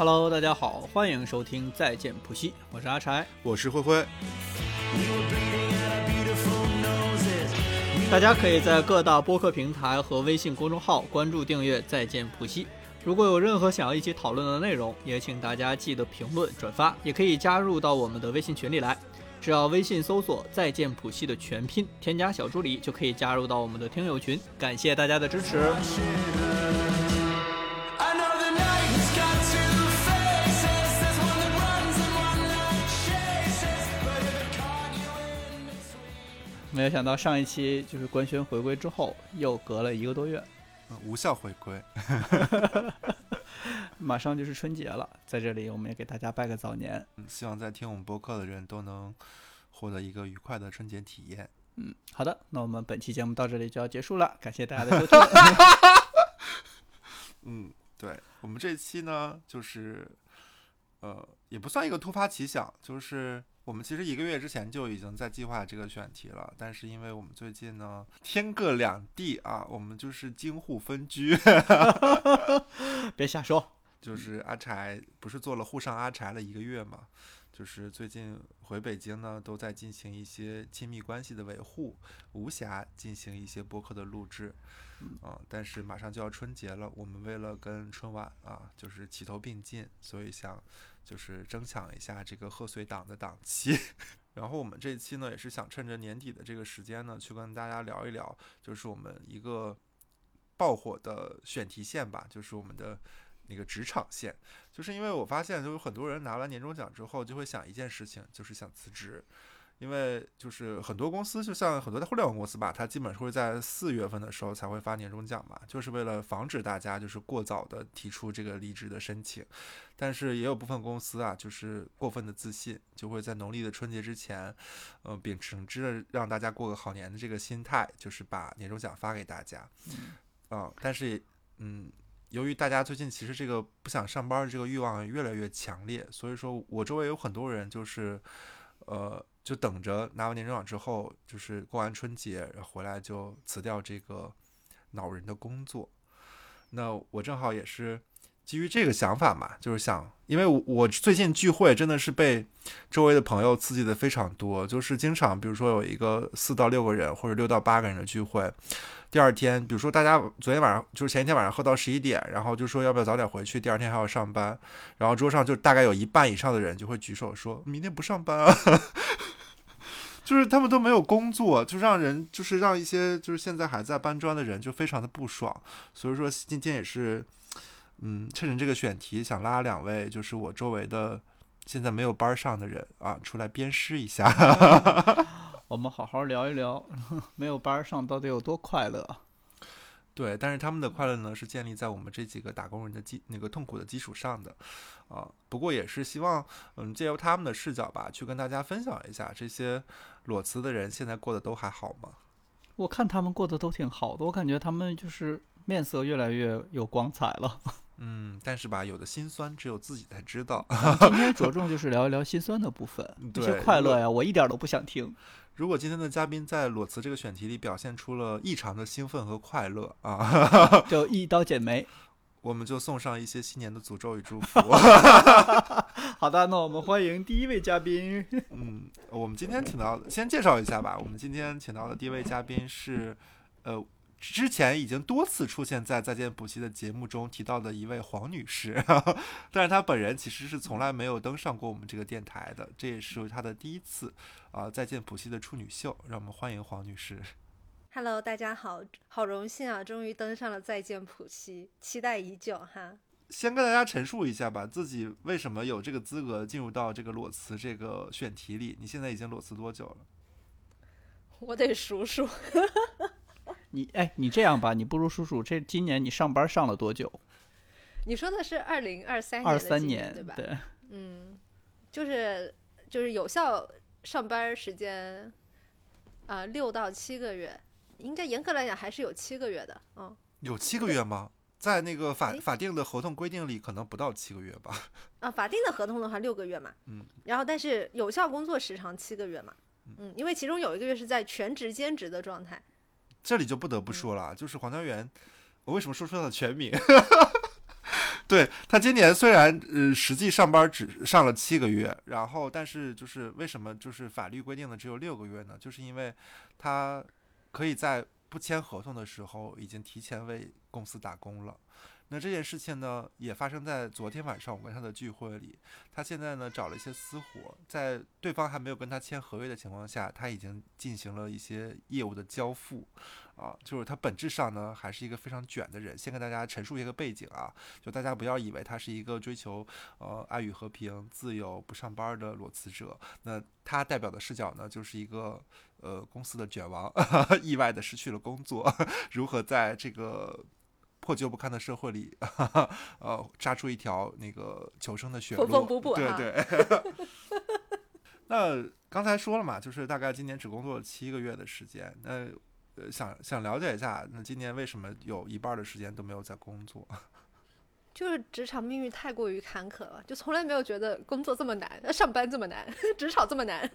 Hello，大家好，欢迎收听再见普西，我是阿柴，我是灰灰。大家可以在各大播客平台和微信公众号关注订阅再见普西。如果有任何想要一起讨论的内容，也请大家记得评论转发，也可以加入到我们的微信群里来。只要微信搜索“再见普西”的全拼，添加小助理就可以加入到我们的听友群。感谢大家的支持。没有想到上一期就是官宣回归之后，又隔了一个多月，无效回归。马上就是春节了，在这里我们也给大家拜个早年。嗯，希望在听我们播客的人都能获得一个愉快的春节体验。嗯，好的，那我们本期节目到这里就要结束了，感谢大家的收听。嗯，对我们这期呢，就是呃，也不算一个突发奇想，就是。我们其实一个月之前就已经在计划这个选题了，但是因为我们最近呢天各两地啊，我们就是京沪分居 别瞎说。就是阿柴不是做了沪上阿柴了一个月嘛，就是最近回北京呢都在进行一些亲密关系的维护，无暇进行一些播客的录制。啊，但是马上就要春节了，我们为了跟春晚啊就是齐头并进，所以想。就是争抢一下这个贺岁档的档期，然后我们这期呢也是想趁着年底的这个时间呢，去跟大家聊一聊，就是我们一个爆火的选题线吧，就是我们的那个职场线，就是因为我发现，就有很多人拿完年终奖之后，就会想一件事情，就是想辞职。因为就是很多公司，就像很多的互联网公司吧，它基本会在四月份的时候才会发年终奖嘛，就是为了防止大家就是过早的提出这个离职的申请。但是也有部分公司啊，就是过分的自信，就会在农历的春节之前，嗯，秉承着让大家过个好年的这个心态，就是把年终奖发给大家。嗯，但是嗯，由于大家最近其实这个不想上班的这个欲望越来越强烈，所以说我周围有很多人就是，呃。就等着拿完年终奖之后，就是过完春节回来就辞掉这个恼人的工作。那我正好也是基于这个想法嘛，就是想，因为我最近聚会真的是被周围的朋友刺激的非常多，就是经常比如说有一个四到六个人或者六到八个人的聚会。第二天，比如说大家昨天晚上就是前一天晚上喝到十一点，然后就说要不要早点回去，第二天还要上班，然后桌上就大概有一半以上的人就会举手说明天不上班啊，就是他们都没有工作，就让人就是让一些就是现在还在搬砖的人就非常的不爽，所以说今天也是，嗯，趁着这个选题想拉两位就是我周围的现在没有班上的人啊出来鞭尸一下。我们好好聊一聊，没有班上到底有多快乐？对，但是他们的快乐呢，是建立在我们这几个打工人的基那个痛苦的基础上的，啊，不过也是希望，嗯，借由他们的视角吧，去跟大家分享一下这些裸辞的人现在过得都还好吗？我看他们过得都挺好的，我感觉他们就是面色越来越有光彩了。嗯，但是吧，有的心酸只有自己才知道。今天着重 就是聊一聊心酸的部分，这些快乐呀，我一点都不想听。如果今天的嘉宾在裸辞这个选题里表现出了异常的兴奋和快乐啊，就一刀剪梅，我们就送上一些新年的诅咒与祝福。好的，那我们欢迎第一位嘉宾。嗯，我们今天请到，先介绍一下吧。我们今天请到的第一位嘉宾是，呃。之前已经多次出现在《再见补习》的节目中提到的一位黄女士，但是她本人其实是从来没有登上过我们这个电台的，这也是她的第一次啊《再见补习》的处女秀，让我们欢迎黄女士。Hello，大家好，好荣幸啊，终于登上了《再见普西》，期待已久哈。先跟大家陈述一下吧，自己为什么有这个资格进入到这个裸辞这个选题里？你现在已经裸辞多久了？我得数数。你哎，你这样吧，你不如数数这今年你上班上了多久？你说的是二零二三二三年对吧？对，嗯，就是就是有效上班时间啊，六到七个月，应该严格来讲还是有七个月的，嗯，有七个月吗？在那个法法定的合同规定里，可能不到七个月吧？啊，法定的合同的话六个月嘛，嗯，然后但是有效工作时长七个月嘛，嗯，因为其中有一个月是在全职兼职的状态。这里就不得不说了，就是黄家源，我为什么说出他的全名？对他今年虽然呃实际上班只上了七个月，然后但是就是为什么就是法律规定的只有六个月呢？就是因为他可以在不签合同的时候已经提前为公司打工了。那这件事情呢，也发生在昨天晚上我跟他的聚会里。他现在呢找了一些私活，在对方还没有跟他签合约的情况下，他已经进行了一些业务的交付。啊，就是他本质上呢还是一个非常卷的人。先跟大家陈述一个背景啊，就大家不要以为他是一个追求呃爱与和平、自由、不上班的裸辞者。那他代表的视角呢，就是一个呃公司的卷王，意外的失去了工作，如何在这个。破旧不堪的社会里，呃，扎出一条那个求生的血路。缝缝补补，对对。那刚才说了嘛，就是大概今年只工作了七个月的时间。那呃，想想了解一下，那今年为什么有一半的时间都没有在工作？就是职场命运太过于坎坷了，就从来没有觉得工作这么难，上班这么难，职场这么难。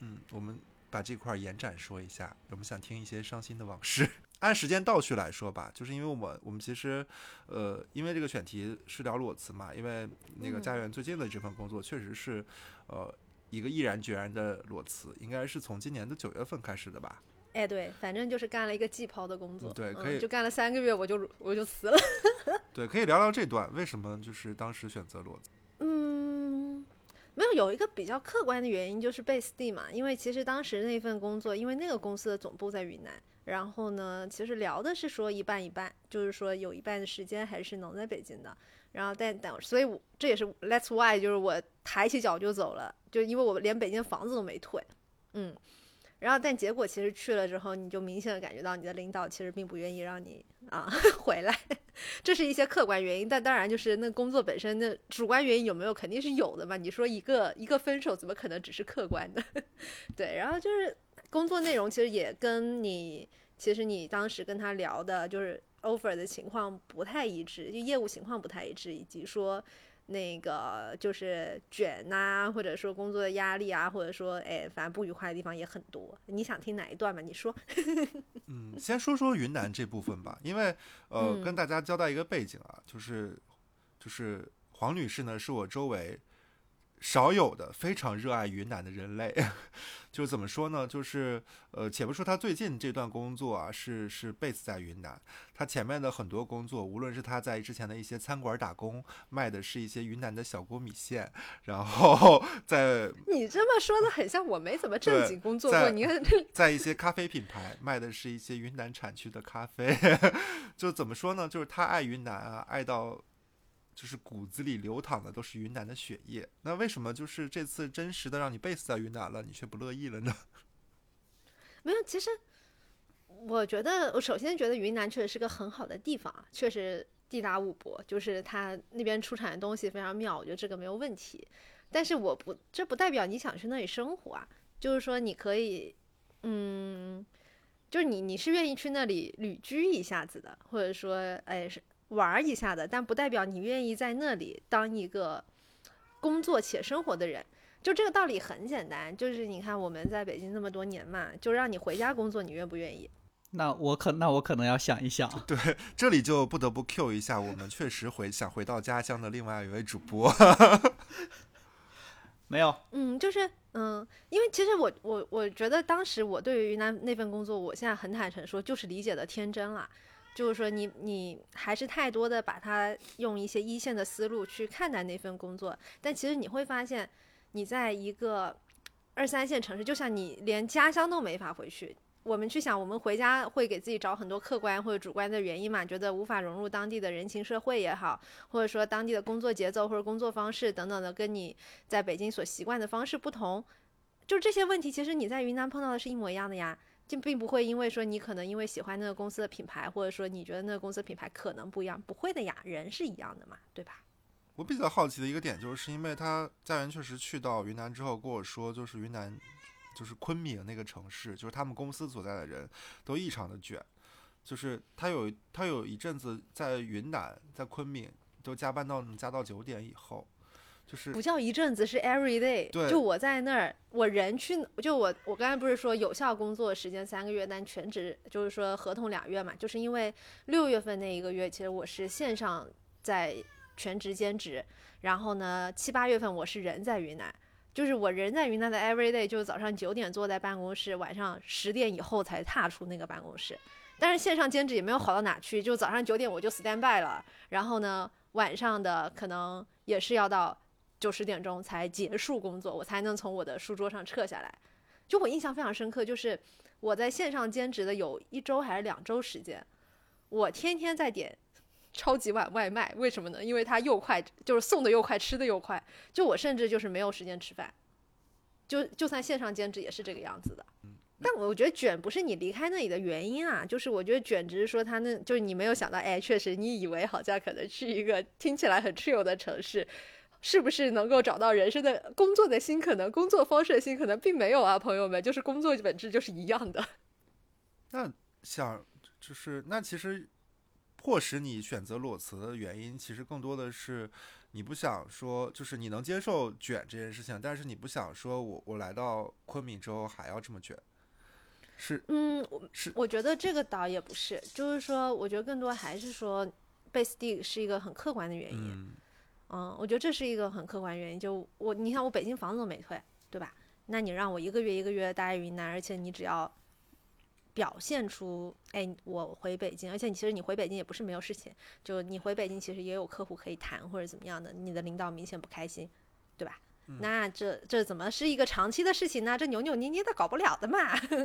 嗯，我们把这块延展说一下，我们想听一些伤心的往事。按时间倒序来说吧，就是因为我们我们其实，呃，因为这个选题是聊裸辞嘛，因为那个家园最近的这份工作确实是，呃，一个毅然决然的裸辞，应该是从今年的九月份开始的吧？哎，对，反正就是干了一个季抛的工作，对，可以就干了三个月，我就我就辞了。对，可以聊聊这段为什么就是当时选择裸辞？嗯，没有，有一个比较客观的原因就是 base 地嘛，因为其实当时那份工作，因为那个公司的总部在云南。然后呢，其实聊的是说一半一半，就是说有一半的时间还是能在北京的。然后但但所以这也是 That's why 就是我抬起脚就走了，就因为我连北京房子都没退，嗯。然后但结果其实去了之后，你就明显的感觉到你的领导其实并不愿意让你啊 回来，这是一些客观原因。但当然就是那工作本身的主观原因有没有肯定是有的嘛？你说一个一个分手怎么可能只是客观的？对，然后就是。工作内容其实也跟你，其实你当时跟他聊的，就是 offer 的情况不太一致，就业务情况不太一致，以及说那个就是卷呐，或者说工作的压力啊，或者说哎，反正不愉快的地方也很多。你想听哪一段嘛？你说。嗯，先说说云南这部分吧，因为呃，跟大家交代一个背景啊，就是就是黄女士呢，是我周围。少有的非常热爱云南的人类，就怎么说呢？就是呃，且不说他最近这段工作啊，是是 base 在云南，他前面的很多工作，无论是他在之前的一些餐馆打工，卖的是一些云南的小锅米线，然后在你这么说的很像我没怎么正经工作过，你看在一些咖啡品牌卖的是一些云南产区的咖啡，就怎么说呢？就是他爱云南啊，爱到。就是骨子里流淌的都是云南的血液，那为什么就是这次真实的让你 base 在云南了，你却不乐意了呢？没有，其实我觉得，我首先觉得云南确实是个很好的地方，确实地大物博，就是它那边出产的东西非常妙，我觉得这个没有问题。但是我不，这不代表你想去那里生活啊，就是说你可以，嗯，就是你你是愿意去那里旅居一下子的，或者说，哎是。玩一下的，但不代表你愿意在那里当一个工作且生活的人。就这个道理很简单，就是你看我们在北京那么多年嘛，就让你回家工作，你愿不愿意？那我可那我可能要想一想。对，这里就不得不 Q 一下，我们确实回想回到家乡的另外一位主播。没有。嗯，就是嗯，因为其实我我我觉得当时我对于那那份工作，我现在很坦诚说，就是理解的天真了。就是说，你你还是太多的把它用一些一线的思路去看待那份工作，但其实你会发现，你在一个二三线城市，就像你连家乡都没法回去。我们去想，我们回家会给自己找很多客观或者主观的原因嘛？觉得无法融入当地的人情社会也好，或者说当地的工作节奏或者工作方式等等的，跟你在北京所习惯的方式不同，就这些问题，其实你在云南碰到的是一模一样的呀。就并不会因为说你可能因为喜欢那个公司的品牌，或者说你觉得那个公司品牌可能不一样，不会的呀，人是一样的嘛，对吧？我比较好奇的一个点就是，因为他家园确实去到云南之后跟我说，就是云南，就是昆明那个城市，就是他们公司所在的人都异常的卷，就是他有他有一阵子在云南，在昆明都加班到加到九点以后。就是不叫一阵子，是 every day。对，就我在那儿，我人去，就我我刚才不是说有效工作时间三个月，但全职就是说合同俩月嘛，就是因为六月份那一个月，其实我是线上在全职兼职，然后呢七八月份我是人在云南，就是我人在云南的 every day，就是早上九点坐在办公室，晚上十点以后才踏出那个办公室。但是线上兼职也没有好到哪去，就早上九点我就 stand by 了，然后呢晚上的可能也是要到九十点钟才结束工作，我才能从我的书桌上撤下来。就我印象非常深刻，就是我在线上兼职的有一周还是两周时间，我天天在点超级碗外卖，为什么呢？因为它又快，就是送的又快，吃的又快。就我甚至就是没有时间吃饭，就就算线上兼职也是这个样子的。但我觉得卷不是你离开那里的原因啊，就是我觉得卷只是说他那，就是你没有想到，哎，确实你以为好像可能去一个听起来很 chill 的城市，是不是能够找到人生的工作的心？可能工作方式的心可能并没有啊，朋友们，就是工作本质就是一样的。那想就是那其实迫使你选择裸辞的原因，其实更多的是你不想说，就是你能接受卷这件事情，但是你不想说我我来到昆明之后还要这么卷。是，嗯，我是我觉得这个倒也不是，就是说，我觉得更多还是说，base D 是一个很客观的原因，嗯，我觉得这是一个很客观原因。就我，你看我北京房子都没退，对吧？那你让我一个月一个月待云南，而且你只要表现出，哎，我回北京，而且你其实你回北京也不是没有事情，就你回北京其实也有客户可以谈或者怎么样的，你的领导明显不开心，对吧？那这这怎么是一个长期的事情呢？这扭扭捏捏的搞不了的嘛。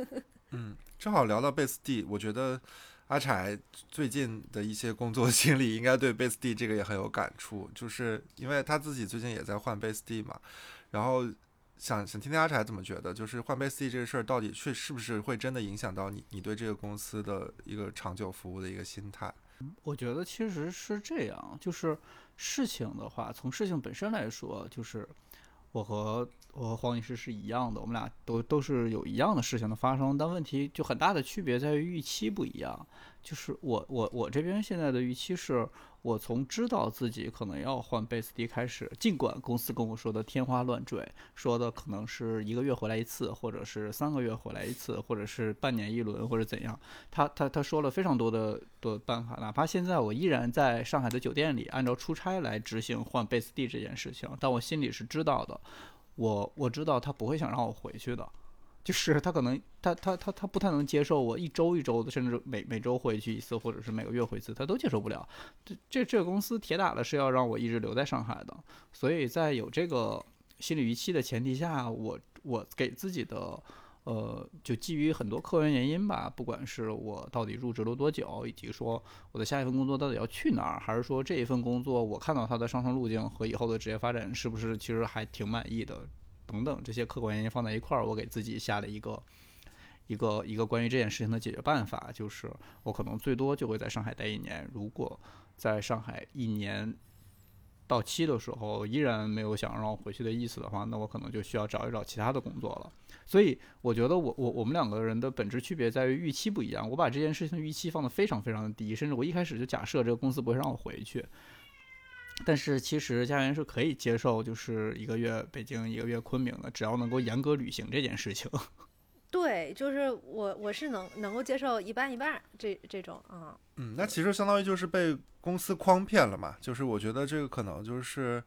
嗯，正好聊到贝斯蒂，我觉得阿柴最近的一些工作 经历，应该对贝斯蒂这个也很有感触，就是因为他自己最近也在换贝斯蒂嘛。然后想想听听阿柴怎么觉得，就是换贝斯蒂这个事儿到底确是不是会真的影响到你你对这个公司的一个长久服务的一个心态？我觉得其实是这样，就是事情的话，从事情本身来说，就是。我和我和黄医师是一样的，我们俩都都是有一样的事情的发生，但问题就很大的区别在于预期不一样。就是我我我这边现在的预期是。我从知道自己可能要换贝斯蒂开始，尽管公司跟我说的天花乱坠，说的可能是一个月回来一次，或者是三个月回来一次，或者是半年一轮，或者怎样，他他他说了非常多的的办法，哪怕现在我依然在上海的酒店里按照出差来执行换贝斯蒂这件事情，但我心里是知道的，我我知道他不会想让我回去的。就是他可能他他他他不太能接受我一周一周的，甚至每每周回去一次，或者是每个月回一次，他都接受不了。这这这个公司铁打的是要让我一直留在上海的，所以在有这个心理预期的前提下，我我给自己的呃，就基于很多客观原因吧，不管是我到底入职了多久，以及说我的下一份工作到底要去哪儿，还是说这一份工作我看到它的上升路径和以后的职业发展是不是其实还挺满意的。等等这些客观原因放在一块儿，我给自己下了一个一个一个关于这件事情的解决办法，就是我可能最多就会在上海待一年。如果在上海一年到期的时候依然没有想让我回去的意思的话，那我可能就需要找一找其他的工作了。所以我觉得我我我们两个人的本质区别在于预期不一样。我把这件事情预期放得非常非常的低，甚至我一开始就假设这个公司不会让我回去。但是其实家园是可以接受，就是一个月北京，一个月昆明的，只要能够严格履行这件事情。对，就是我我是能能够接受一半一半这这种啊。嗯，那其实相当于就是被公司诓骗了嘛，就是我觉得这个可能就是。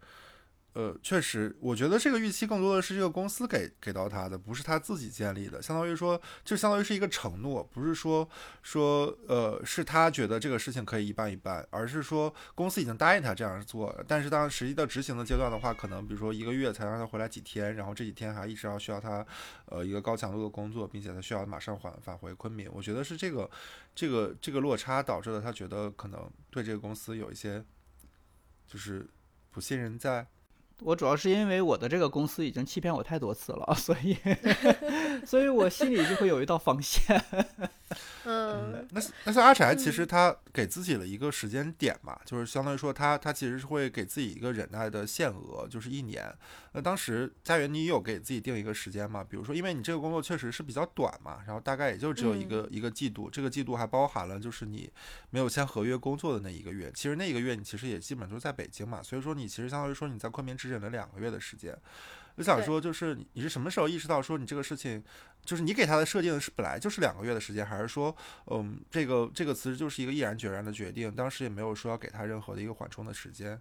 呃，确实，我觉得这个预期更多的是这个公司给给到他的，不是他自己建立的。相当于说，就相当于是一个承诺，不是说说呃是他觉得这个事情可以一半一半，而是说公司已经答应他这样做。但是当实际的执行的阶段的话，可能比如说一个月才让他回来几天，然后这几天还一直要需要他呃一个高强度的工作，并且他需要马上返返回昆明。我觉得是这个这个这个落差导致了他觉得可能对这个公司有一些就是不信任在。我主要是因为我的这个公司已经欺骗我太多次了，所以，所以我心里就会有一道防线。嗯，那那像阿柴，其实他给自己了一个时间点嘛，就是相当于说他他其实是会给自己一个忍耐的限额，就是一年。那当时家园，你有给自己定一个时间吗？比如说，因为你这个工作确实是比较短嘛，然后大概也就只有一个一个季度，这个季度还包含了就是你没有签合约工作的那一个月。其实那一个月你其实也基本都在北京嘛，所以说你其实相当于说你在昆明只忍了两个月的时间。我想说，就是你是什么时候意识到说你这个事情，就是你给他的设定是本来就是两个月的时间，还是说，嗯，这个这个辞职就是一个毅然决然的决定，当时也没有说要给他任何的一个缓冲的时间。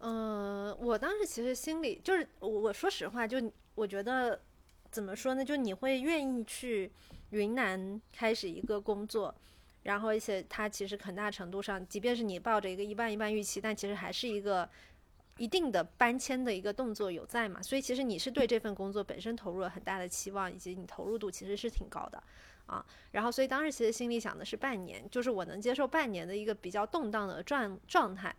嗯，我当时其实心里就是，我我说实话，就我觉得怎么说呢？就你会愿意去云南开始一个工作，然后而且他其实很大程度上，即便是你抱着一个一半一半预期，但其实还是一个一定的搬迁的一个动作有在嘛。所以其实你是对这份工作本身投入了很大的期望，以及你投入度其实是挺高的啊。然后所以当时其实心里想的是半年，就是我能接受半年的一个比较动荡的状状态。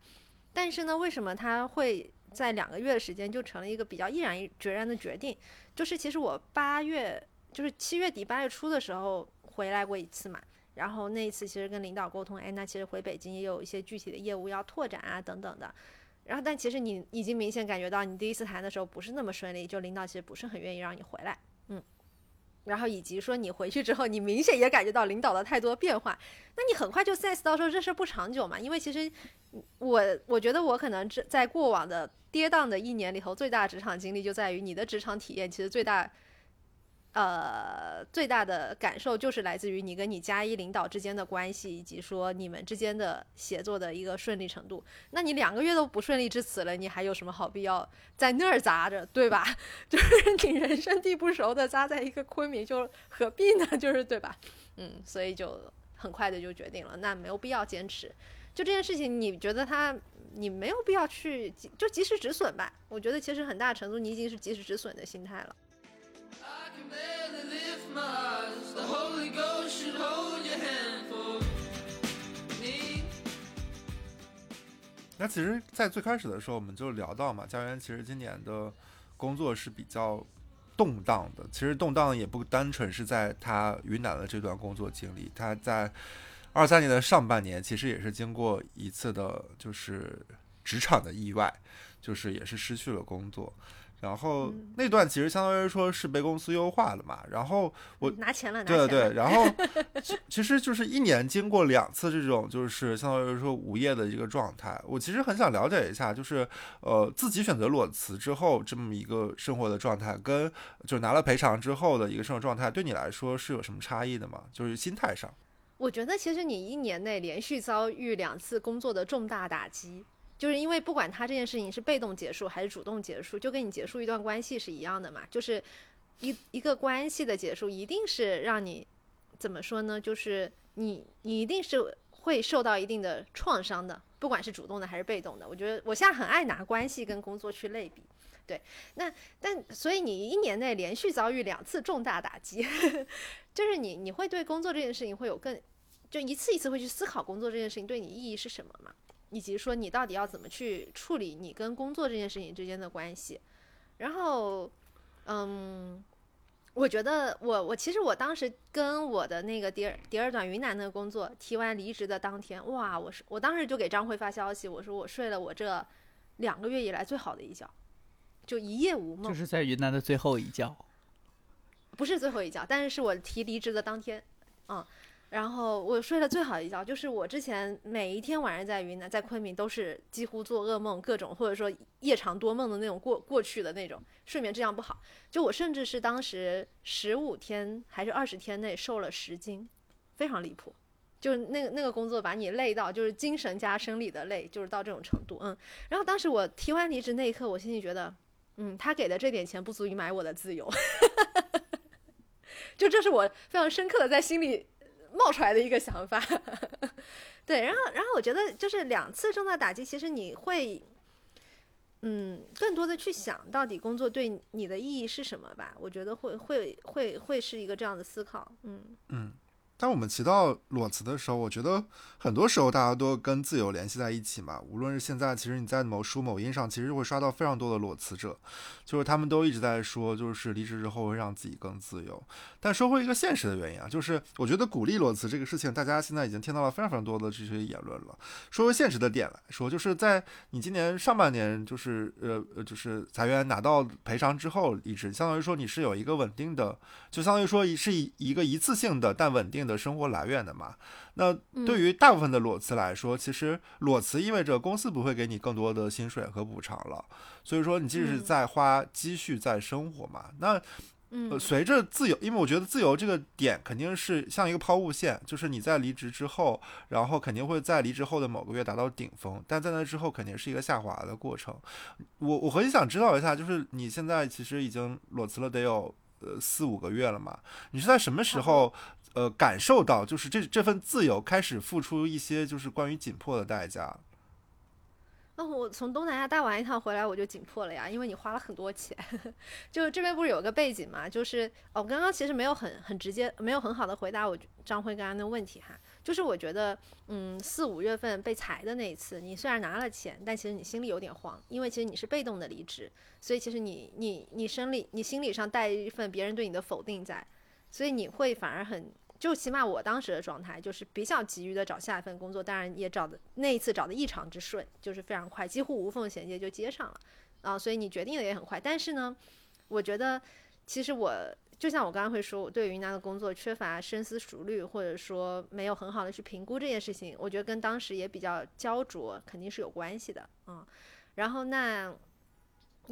但是呢，为什么他会在两个月的时间就成了一个比较毅然决然的决定？就是其实我八月，就是七月底八月初的时候回来过一次嘛，然后那一次其实跟领导沟通，哎，那其实回北京也有一些具体的业务要拓展啊，等等的。然后但其实你已经明显感觉到，你第一次谈的时候不是那么顺利，就领导其实不是很愿意让你回来，嗯。然后以及说你回去之后，你明显也感觉到领导的太多变化，那你很快就 sense 到说这事不长久嘛，因为其实。我我觉得我可能这在过往的跌宕的一年里头，最大职场经历就在于你的职场体验，其实最大，呃，最大的感受就是来自于你跟你加一领导之间的关系，以及说你们之间的协作的一个顺利程度。那你两个月都不顺利至此了，你还有什么好必要在那儿扎着，对吧？就是你人生地不熟的扎在一个昆明，就何必呢？就是对吧？嗯，所以就很快的就决定了，那没有必要坚持。就这件事情，你觉得他，你没有必要去就及时止损吧？我觉得其实很大程度你已经是及时止损的心态了。那其实，在最开始的时候，我们就聊到嘛，家园其实今年的工作是比较动荡的。其实动荡也不单纯是在他云南的这段工作经历，他在。二三年的上半年，其实也是经过一次的，就是职场的意外，就是也是失去了工作。然后那段其实相当于说是被公司优化了嘛。然后我拿钱了，对对。然后其实就是一年经过两次这种就是相当于说无业的一个状态。我其实很想了解一下，就是呃自己选择裸辞之后这么一个生活的状态，跟就拿了赔偿之后的一个生活状态，对你来说是有什么差异的吗？就是心态上。我觉得其实你一年内连续遭遇两次工作的重大打击，就是因为不管他这件事情是被动结束还是主动结束，就跟你结束一段关系是一样的嘛。就是一一个关系的结束，一定是让你怎么说呢？就是你你一定是会受到一定的创伤的，不管是主动的还是被动的。我觉得我现在很爱拿关系跟工作去类比。对，那但所以你一年内连续遭遇两次重大打击，就是你你会对工作这件事情会有更就一次一次会去思考工作这件事情对你意义是什么嘛，以及说你到底要怎么去处理你跟工作这件事情之间的关系。然后，嗯，我觉得我我其实我当时跟我的那个第二第二段云南的工作提完离职的当天，哇，我是我当时就给张辉发消息，我说我睡了我这两个月以来最好的一觉。就一夜无梦，就是在云南的最后一觉，不是最后一觉，但是是我提离职的当天，嗯，然后我睡了最好一觉，就是我之前每一天晚上在云南，在昆明都是几乎做噩梦，各种或者说夜长多梦的那种过过去的那种睡眠质量不好，就我甚至是当时十五天还是二十天内瘦了十斤，非常离谱，就是那个那个工作把你累到就是精神加生理的累，就是到这种程度，嗯，然后当时我提完离职那一刻，我心里觉得。嗯，他给的这点钱不足以买我的自由，就这是我非常深刻的在心里冒出来的一个想法。对，然后，然后我觉得就是两次重大打击，其实你会，嗯，更多的去想到底工作对你的意义是什么吧？我觉得会会会会是一个这样的思考。嗯嗯。当我们提到裸辞的时候，我觉得很多时候大家都跟自由联系在一起嘛。无论是现在，其实你在某书、某音上，其实会刷到非常多的裸辞者，就是他们都一直在说，就是离职之后会让自己更自由。但说回一个现实的原因啊，就是我觉得鼓励裸辞这个事情，大家现在已经听到了非常非常多的这些言论了。说回现实的点来说，就是在你今年上半年，就是呃呃，就是裁员拿到赔偿之后离职，相当于说你是有一个稳定的，就相当于说是一一个一次性的但稳定的生活来源的嘛。那对于大部分的裸辞来说，其实裸辞意味着公司不会给你更多的薪水和补偿了，所以说你即使是在花积蓄在生活嘛，那。随着自由，因为我觉得自由这个点肯定是像一个抛物线，就是你在离职之后，然后肯定会在离职后的某个月达到顶峰，但在那之后肯定是一个下滑的过程。我我很想知道一下，就是你现在其实已经裸辞了得有呃四五个月了嘛？你是在什么时候呃感受到，就是这这份自由开始付出一些就是关于紧迫的代价？那、我从东南亚大玩一趟回来，我就紧迫了呀，因为你花了很多钱。就这边不是有个背景嘛，就是哦，我刚刚其实没有很很直接，没有很好的回答我张辉刚刚的问题哈。就是我觉得，嗯，四五月份被裁的那一次，你虽然拿了钱，但其实你心里有点慌，因为其实你是被动的离职，所以其实你你你生理你心理上带一份别人对你的否定在，所以你会反而很。就起码我当时的状态就是比较急于的找下一份工作，当然也找的那一次找的异常之顺，就是非常快，几乎无缝衔接就接上了啊，所以你决定的也很快。但是呢，我觉得其实我就像我刚刚会说，我对云南的工作缺乏深思熟虑，或者说没有很好的去评估这件事情，我觉得跟当时也比较焦灼，肯定是有关系的啊。然后那。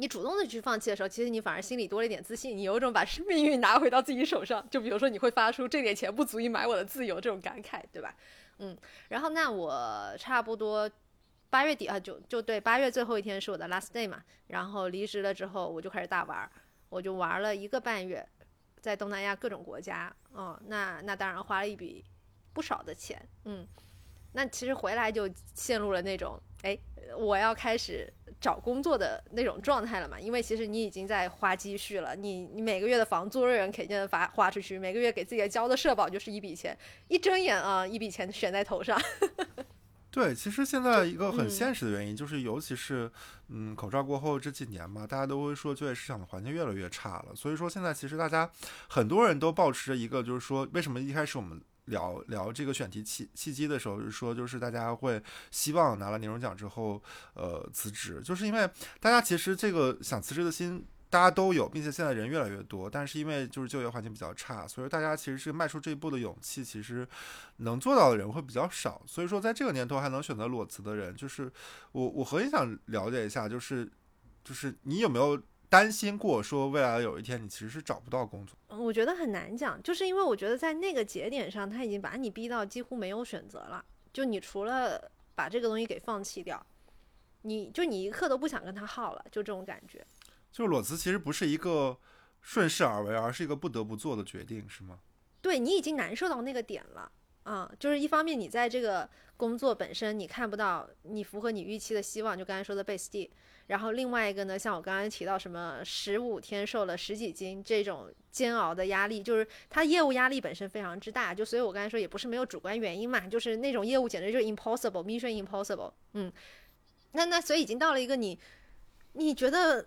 你主动的去放弃的时候，其实你反而心里多了一点自信，你有一种把命运拿回到自己手上。就比如说，你会发出这点钱不足以买我的自由这种感慨，对吧？嗯，然后那我差不多八月底啊，就就对，八月最后一天是我的 last day 嘛。然后离职了之后，我就开始大玩，我就玩了一个半月，在东南亚各种国家，嗯，那那当然花了一笔不少的钱，嗯，那其实回来就陷入了那种，哎，我要开始。找工作的那种状态了嘛？因为其实你已经在花积蓄了，你你每个月的房租人肯定发花出去，每个月给自己交的社保就是一笔钱，一睁眼啊，一笔钱悬在头上。对，其实现在一个很现实的原因就是，尤其是嗯，口罩过后这几年嘛，大家都会说就业市场的环境越来越差了。所以说现在其实大家很多人都保持着一个，就是说为什么一开始我们。聊聊这个选题契契机的时候，是说就是大家会希望拿了年终奖之后，呃，辞职，就是因为大家其实这个想辞职的心大家都有，并且现在人越来越多，但是因为就是就业环境比较差，所以大家其实是迈出这一步的勇气，其实能做到的人会比较少。所以说在这个年头还能选择裸辞的人，就是我我很想了解一下，就是就是你有没有？担心过说未来有一天你其实是找不到工作，我觉得很难讲，就是因为我觉得在那个节点上，他已经把你逼到几乎没有选择了，就你除了把这个东西给放弃掉，你就你一刻都不想跟他耗了，就这种感觉。就裸辞其实不是一个顺势而为，而是一个不得不做的决定，是吗？对你已经难受到那个点了。啊，就是一方面你在这个工作本身你看不到你符合你预期的希望，就刚才说的 base D，然后另外一个呢，像我刚才提到什么十五天瘦了十几斤这种煎熬的压力，就是它业务压力本身非常之大，就所以我刚才说也不是没有主观原因嘛，就是那种业务简直就是 impossible，mission impossible，嗯，那那所以已经到了一个你你觉得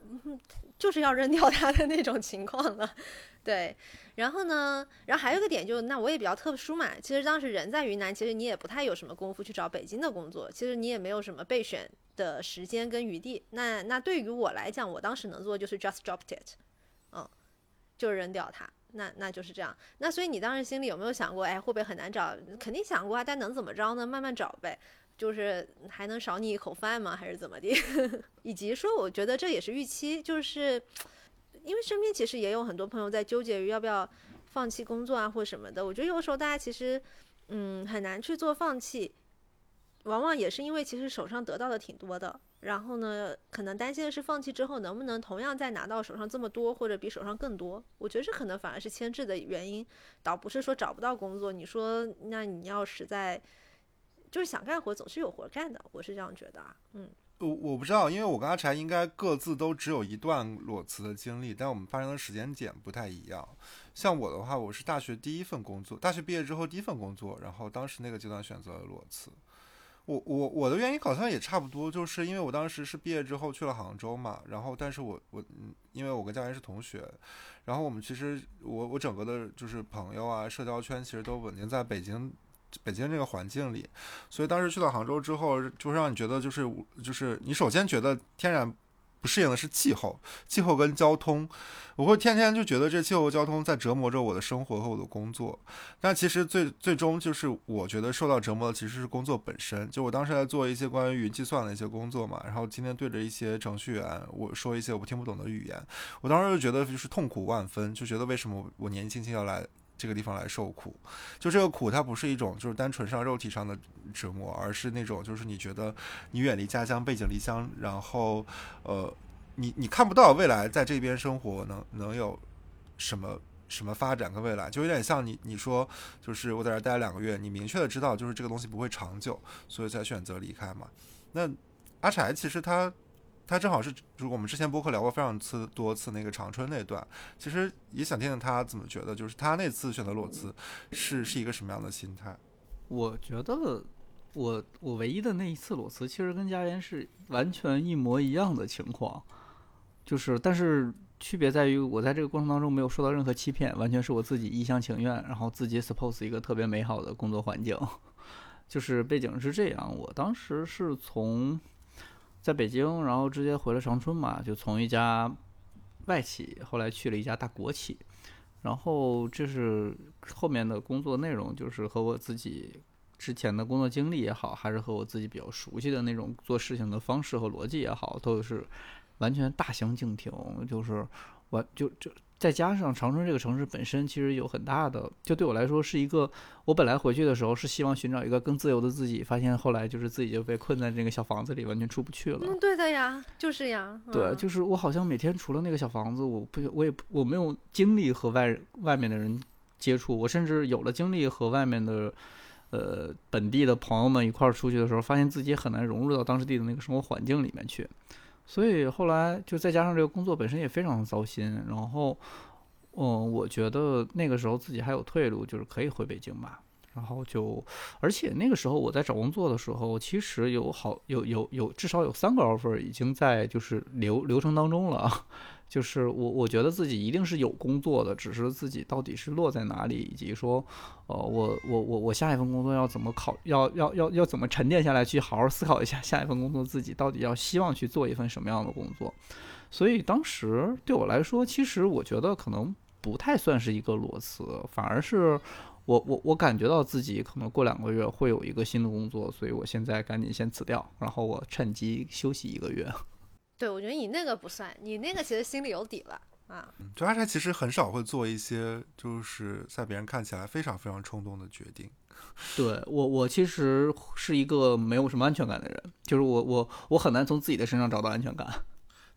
就是要扔掉它的那种情况了，对。然后呢，然后还有一个点就是，那我也比较特殊嘛。其实当时人在云南，其实你也不太有什么功夫去找北京的工作，其实你也没有什么备选的时间跟余地。那那对于我来讲，我当时能做就是 just dropped it，嗯，就扔掉它。那那就是这样。那所以你当时心里有没有想过，哎，会不会很难找？肯定想过啊，但能怎么着呢？慢慢找呗。就是还能少你一口饭吗？还是怎么的？以及说，我觉得这也是预期，就是。因为身边其实也有很多朋友在纠结于要不要放弃工作啊，或什么的。我觉得有时候大家其实，嗯，很难去做放弃，往往也是因为其实手上得到的挺多的。然后呢，可能担心的是放弃之后能不能同样再拿到手上这么多，或者比手上更多。我觉得这可能反而是牵制的原因，倒不是说找不到工作。你说，那你要实在就是想干活，总是有活干的。我是这样觉得啊，嗯。我我不知道，因为我跟阿柴应该各自都只有一段裸辞的经历，但我们发生的时间点不太一样。像我的话，我是大学第一份工作，大学毕业之后第一份工作，然后当时那个阶段选择了裸辞。我我我的原因好像也差不多，就是因为我当时是毕业之后去了杭州嘛，然后但是我我因为我跟教练是同学，然后我们其实我我整个的就是朋友啊，社交圈其实都稳定在北京。北京这个环境里，所以当时去到杭州之后，就让你觉得就是就是你首先觉得天然不适应的是气候，气候跟交通，我会天天就觉得这气候交通在折磨着我的生活和我的工作。但其实最最终就是我觉得受到折磨的其实是工作本身。就我当时在做一些关于云计算的一些工作嘛，然后今天对着一些程序员我说一些我听不懂的语言，我当时就觉得就是痛苦万分，就觉得为什么我年纪轻轻要来。这个地方来受苦，就这个苦，它不是一种就是单纯上肉体上的折磨，而是那种就是你觉得你远离家乡，背井离乡，然后呃，你你看不到未来在这边生活能能有什么什么发展跟未来，就有点像你你说就是我在这待两个月，你明确的知道就是这个东西不会长久，所以才选择离开嘛。那阿柴其实他。他正好是，如果我们之前播客聊过非常次多次那个长春那段，其实也想听听他怎么觉得，就是他那次选择裸辞是是一个什么样的心态？我觉得我我唯一的那一次裸辞，其实跟家言是完全一模一样的情况，就是但是区别在于我在这个过程当中没有受到任何欺骗，完全是我自己一厢情愿，然后自己 suppose 一个特别美好的工作环境，就是背景是这样，我当时是从。在北京，然后直接回了长春嘛，就从一家外企，后来去了一家大国企，然后这是后面的工作内容，就是和我自己之前的工作经历也好，还是和我自己比较熟悉的那种做事情的方式和逻辑也好，都是完全大相径庭，就是完就就。再加上长春这个城市本身其实有很大的，就对我来说是一个，我本来回去的时候是希望寻找一个更自由的自己，发现后来就是自己就被困在这个小房子里，完全出不去了。嗯，对的呀，就是呀。对，就是我好像每天除了那个小房子，我不，我也我没有精力和外外面的人接触，我甚至有了精力和外面的，呃，本地的朋友们一块儿出去的时候，发现自己很难融入到当时地的那个生活环境里面去。所以后来就再加上这个工作本身也非常的糟心，然后，嗯，我觉得那个时候自己还有退路，就是可以回北京吧。然后就，而且那个时候我在找工作的时候，其实有好有有有至少有三个 offer 已经在就是流流程当中了。就是我，我觉得自己一定是有工作的，只是自己到底是落在哪里，以及说，呃，我我我我下一份工作要怎么考，要要要要怎么沉淀下来，去好好思考一下下一份工作自己到底要希望去做一份什么样的工作。所以当时对我来说，其实我觉得可能不太算是一个裸辞，反而是我我我感觉到自己可能过两个月会有一个新的工作，所以我现在赶紧先辞掉，然后我趁机休息一个月。对，我觉得你那个不算，你那个其实心里有底了啊。就阿柴其实很少会做一些就是在别人看起来非常非常冲动的决定。对我，我其实是一个没有什么安全感的人，就是我我我很难从自己的身上找到安全感。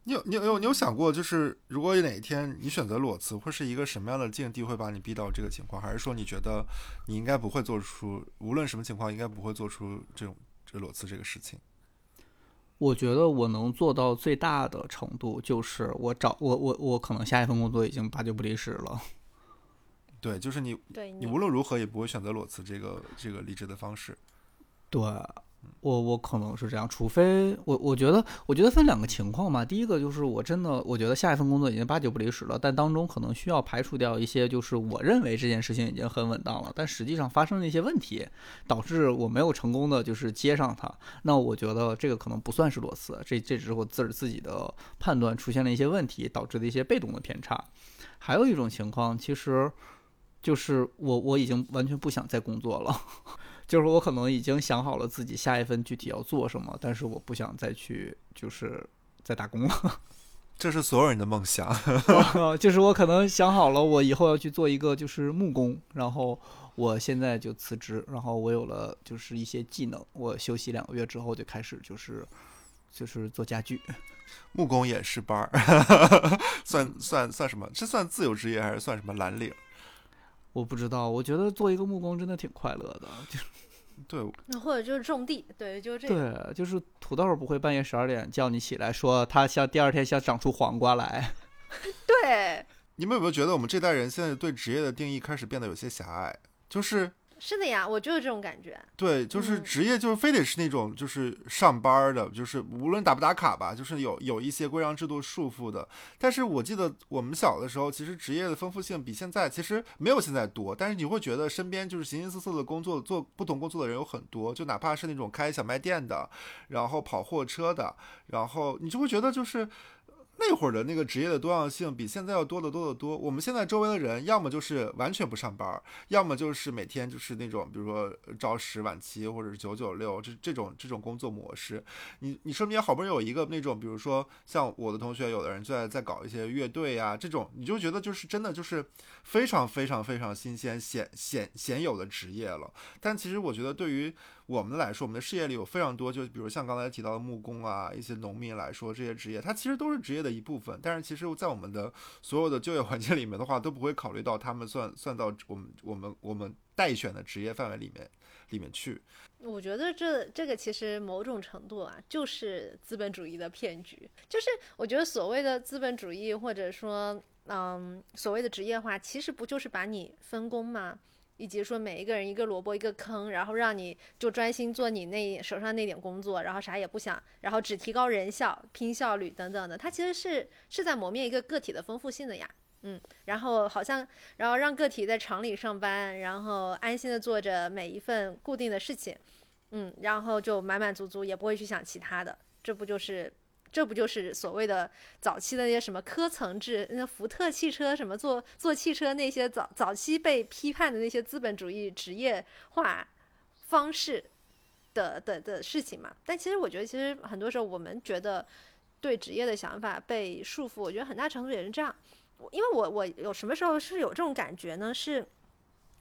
你有你有有你有想过，就是如果哪一天你选择裸辞，会是一个什么样的境地会把你逼到这个情况？还是说你觉得你应该不会做出，无论什么情况，应该不会做出这种这裸辞这个事情？我觉得我能做到最大的程度，就是我找我我我可能下一份工作已经八九不离十了。对，就是你，对你无论如何也不会选择裸辞这个这个离职的方式。对。我我可能是这样，除非我我觉得我觉得分两个情况嘛。第一个就是我真的我觉得下一份工作已经八九不离十了，但当中可能需要排除掉一些，就是我认为这件事情已经很稳当了，但实际上发生了一些问题，导致我没有成功的就是接上它。那我觉得这个可能不算是裸辞，这这只是我自自己的判断出现了一些问题，导致的一些被动的偏差。还有一种情况，其实就是我我已经完全不想再工作了。就是我可能已经想好了自己下一份具体要做什么，但是我不想再去，就是再打工了。这是所有人的梦想。就是我可能想好了，我以后要去做一个就是木工，然后我现在就辞职，然后我有了就是一些技能，我休息两个月之后就开始就是就是做家具。木工也是班儿，算算算什么？这算自由职业还是算什么蓝领？我不知道，我觉得做一个木工真的挺快乐的，就 对，那或者就是种地，对，就是这个对，就是土豆不会半夜十二点叫你起来说它像第二天想长出黄瓜来。对，你们有没有觉得我们这代人现在对职业的定义开始变得有些狭隘？就是是的呀，我就是这种感觉。对，就是嗯职业，就是非得是那种就是上班儿的，就是无论打不打卡吧，就是有有一些规章制度束缚的。但是我记得我们小的时候，其实职业的丰富性比现在其实没有现在多，但是你会觉得身边就是形形色色的工作，做不同工作的人有很多，就哪怕是那种开小卖店的，然后跑货车的，然后你就会觉得就是。那会儿的那个职业的多样性比现在要多得多得多。我们现在周围的人，要么就是完全不上班，要么就是每天就是那种，比如说朝十晚七或者是九九六这这种这种工作模式。你你身边好不容易有一个那种，比如说像我的同学，有的人就在在搞一些乐队呀、这种你就觉得就是真的就是非常非常非常新鲜鲜鲜鲜有的职业了。但其实我觉得对于我们来说，我们的事业里有非常多，就比如像刚才提到的木工啊，一些农民来说，这些职业它其实都是职业的一部分。但是其实，在我们的所有的就业环境里面的话，都不会考虑到他们算算到我们我们我们待选的职业范围里面里面去。我觉得这这个其实某种程度啊，就是资本主义的骗局。就是我觉得所谓的资本主义，或者说嗯所谓的职业化，其实不就是把你分工吗？以及说每一个人一个萝卜一个坑，然后让你就专心做你那手上那点工作，然后啥也不想，然后只提高人效、拼效率等等的，它其实是是在磨灭一个个体的丰富性的呀。嗯，然后好像，然后让个体在厂里上班，然后安心的做着每一份固定的事情，嗯，然后就满满足足，也不会去想其他的，这不就是，这不就是所谓的早期的那些什么科层制，那福特汽车什么做做汽车那些早早期被批判的那些资本主义职业化方式的的的事情嘛？但其实我觉得，其实很多时候我们觉得对职业的想法被束缚，我觉得很大程度也是这样。因为我我有什么时候是有这种感觉呢？是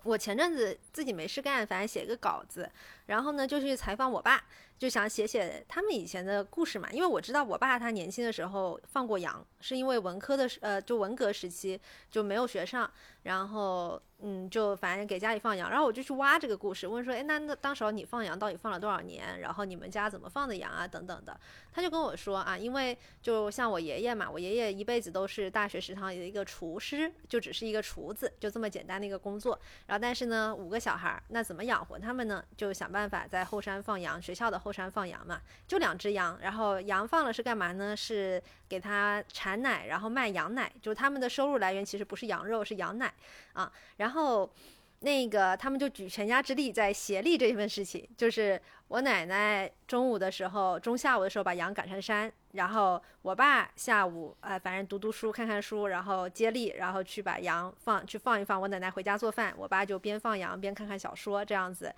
我前阵子自己没事干，反正写个稿子，然后呢就去采访我爸，就想写写他们以前的故事嘛。因为我知道我爸他年轻的时候放过羊，是因为文科的时呃就文革时期就没有学上，然后嗯就反正给家里放羊，然后我就去挖这个故事，问说，哎那那当时候你放羊到底放了多少年？然后你们家怎么放的羊啊等等的。他就跟我说啊，因为就像我爷爷嘛，我爷爷一辈子都是大学食堂里的一个厨师，就只是一个厨子，就这么简单的一个工作。然后但是呢，五个小孩儿，那怎么养活他们呢？就想办法在后山放羊，学校的后山放羊嘛，就两只羊。然后羊放了是干嘛呢？是给它产奶，然后卖羊奶，就是他们的收入来源其实不是羊肉，是羊奶啊。然后。那个，他们就举全家之力在协力这份事情，就是我奶奶中午的时候，中下午的时候把羊赶上山，然后我爸下午呃，反正读读书、看看书，然后接力，然后去把羊放去放一放。我奶奶回家做饭，我爸就边放羊边看看小说这样子。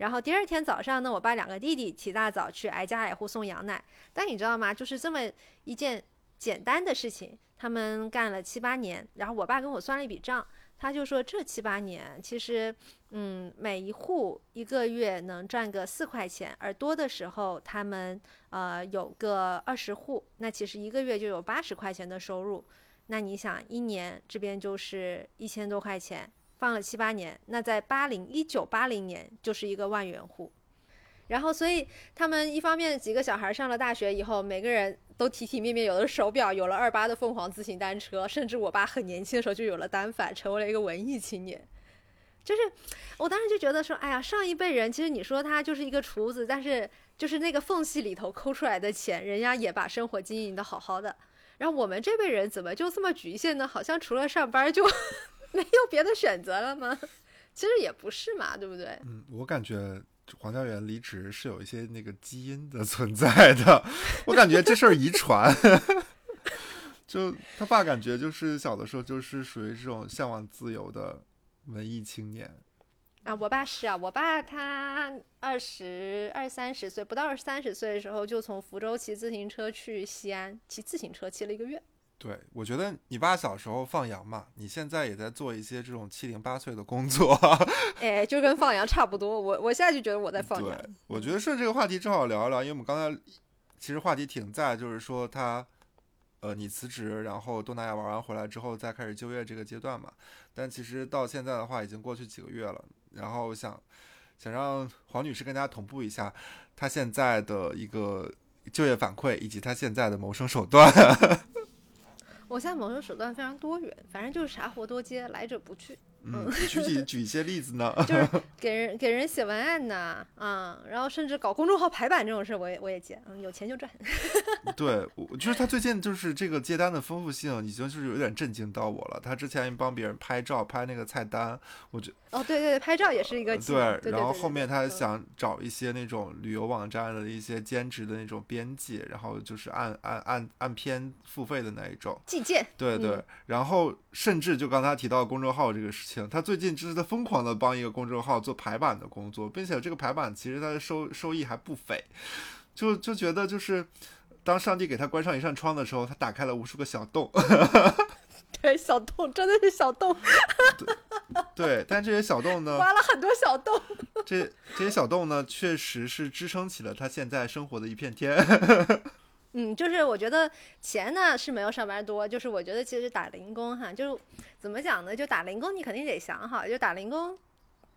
然后第二天早上呢，我爸两个弟弟起大早去挨家挨户送羊奶。但你知道吗？就是这么一件简单的事情，他们干了七八年。然后我爸跟我算了一笔账。他就说，这七八年其实，嗯，每一户一个月能赚个四块钱，而多的时候他们呃有个二十户，那其实一个月就有八十块钱的收入。那你想，一年这边就是一千多块钱，放了七八年，那在八零一九八零年就是一个万元户。然后，所以他们一方面几个小孩上了大学以后，每个人都体体面面，有了手表，有了二八的凤凰自行单车，甚至我爸很年轻的时候就有了单反，成为了一个文艺青年。就是我当时就觉得说，哎呀，上一辈人其实你说他就是一个厨子，但是就是那个缝隙里头抠出来的钱，人家也把生活经营的好好的。然后我们这辈人怎么就这么局限呢？好像除了上班就 没有别的选择了吗？其实也不是嘛，对不对？嗯，我感觉黄家园离职是有一些那个基因的存在的，我感觉这事儿遗传。就他爸感觉就是小的时候就是属于这种向往自由的文艺青年。啊，我爸是啊，我爸他二十二三十岁，不到三十岁的时候，就从福州骑自行车去西安，骑自行车骑了一个月。对，我觉得你爸小时候放羊嘛，你现在也在做一些这种七零八碎的工作。哎，就跟放羊差不多。我我现在就觉得我在放羊。对，我觉得顺这个话题正好聊一聊，因为我们刚才其实话题挺在，就是说他。呃，你辞职，然后东南亚玩完回来之后，再开始就业这个阶段嘛。但其实到现在的话，已经过去几个月了。然后想想让黄女士跟大家同步一下她现在的一个就业反馈，以及她现在的谋生手段。我现在谋生手段非常多元，反正就是啥活多接，来者不拒。嗯，举几举一些例子呢？就是 给人给人写文案呐，啊，然后甚至搞公众号排版这种事，我也我也接，嗯，有钱就赚。对，我就是他最近就是这个接单的丰富性，已经就是有点震惊到我了。他之前帮别人拍照拍那个菜单，我觉哦，对对对，拍照也是一个对，对。然后后面他想找一些那种旅游网站的一些兼职的那种编辑，然后就是按按按按篇付费的那一种。寄件。对对，然后甚至就刚才提到公众号这个事情，他最近就是在疯狂的帮一个公众号做排版的工作，并且这个排版其实他的收收益还不菲，就就觉得就是。当上帝给他关上一扇窗的时候，他打开了无数个小洞。对，小洞真的是小洞。对，但这些小洞呢？挖了很多小洞。这这些小洞呢，确实是支撑起了他现在生活的一片天。嗯，就是我觉得钱呢是没有上班多，就是我觉得其实打零工哈，就怎么讲呢？就打零工，你肯定得想好，就打零工。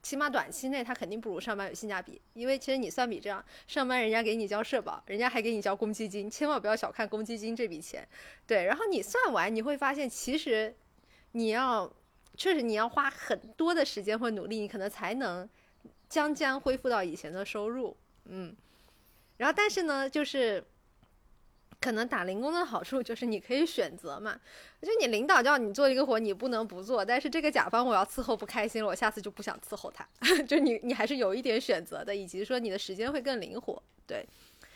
起码短期内，它肯定不如上班有性价比，因为其实你算笔账，上班人家给你交社保，人家还给你交公积金，千万不要小看公积金这笔钱。对，然后你算完，你会发现其实你要确实你要花很多的时间或努力，你可能才能将将恢复到以前的收入。嗯，然后但是呢，就是。可能打零工的好处就是你可以选择嘛，就你领导叫你做一个活，你不能不做。但是这个甲方我要伺候不开心了，我下次就不想伺候他。就你你还是有一点选择的，以及说你的时间会更灵活，对。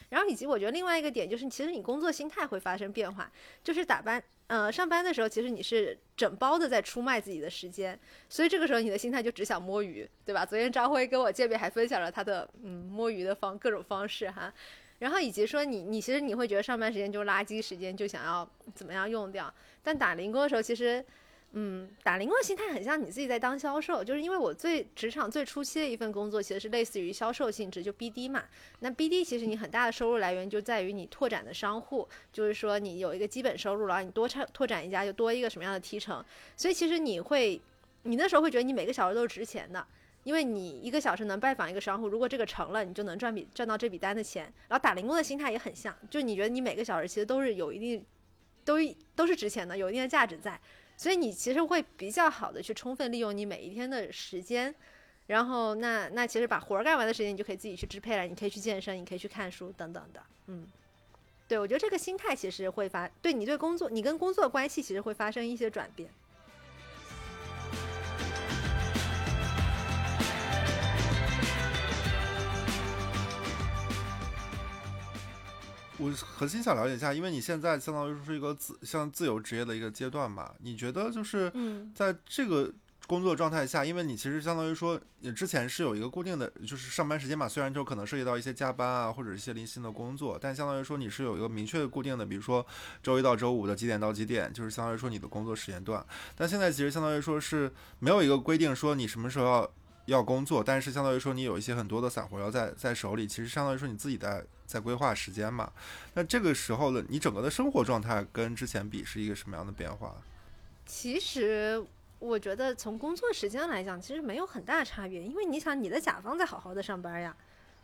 然后以及我觉得另外一个点就是，其实你工作心态会发生变化。就是打班呃上班的时候，其实你是整包的在出卖自己的时间，所以这个时候你的心态就只想摸鱼，对吧？昨天张辉跟我见面还分享了他的嗯摸鱼的方各种方式哈。然后以及说你你其实你会觉得上班时间就是垃圾时间，就想要怎么样用掉。但打零工的时候，其实，嗯，打零工的心态很像你自己在当销售，就是因为我最职场最初期的一份工作，其实是类似于销售性质，就 BD 嘛。那 BD 其实你很大的收入来源就在于你拓展的商户，就是说你有一个基本收入，然后你多拓拓展一家就多一个什么样的提成。所以其实你会，你那时候会觉得你每个小时都是值钱的。因为你一个小时能拜访一个商户，如果这个成了，你就能赚笔赚到这笔单的钱。然后打零工的心态也很像，就你觉得你每个小时其实都是有一定，都都是值钱的，有一定的价值在，所以你其实会比较好的去充分利用你每一天的时间。然后那那其实把活儿干完的时间，你就可以自己去支配了，你可以去健身，你可以去看书等等的。嗯，对我觉得这个心态其实会发，对你对工作，你跟工作关系其实会发生一些转变。我核心想了解一下，因为你现在相当于说是一个自像自由职业的一个阶段嘛，你觉得就是在这个工作状态下，因为你其实相当于说你之前是有一个固定的就是上班时间嘛，虽然就可能涉及到一些加班啊或者一些零星的工作，但相当于说你是有一个明确固定的，比如说周一到周五的几点到几点，就是相当于说你的工作时间段。但现在其实相当于说是没有一个规定说你什么时候要。要工作，但是相当于说你有一些很多的散活要在在手里，其实相当于说你自己在在规划时间嘛。那这个时候的你整个的生活状态跟之前比是一个什么样的变化？其实我觉得从工作时间来讲，其实没有很大差别，因为你想你的甲方在好好的上班呀。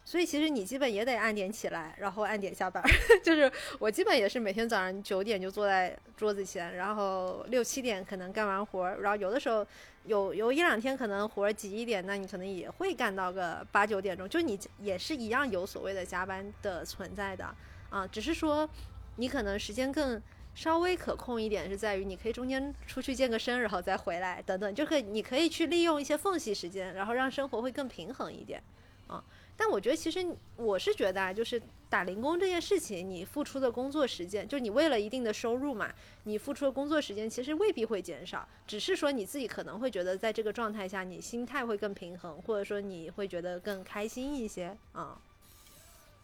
所以其实你基本也得按点起来，然后按点下班。就是我基本也是每天早上九点就坐在桌子前，然后六七点可能干完活儿，然后有的时候有有一两天可能活儿急一点，那你可能也会干到个八九点钟。就你也是一样有所谓的加班的存在的啊，只是说你可能时间更稍微可控一点，是在于你可以中间出去健个身，然后再回来等等，就可以你可以去利用一些缝隙时间，然后让生活会更平衡一点啊。但我觉得，其实我是觉得啊，就是打零工这件事情，你付出的工作时间，就你为了一定的收入嘛，你付出的工作时间其实未必会减少，只是说你自己可能会觉得在这个状态下，你心态会更平衡，或者说你会觉得更开心一些啊。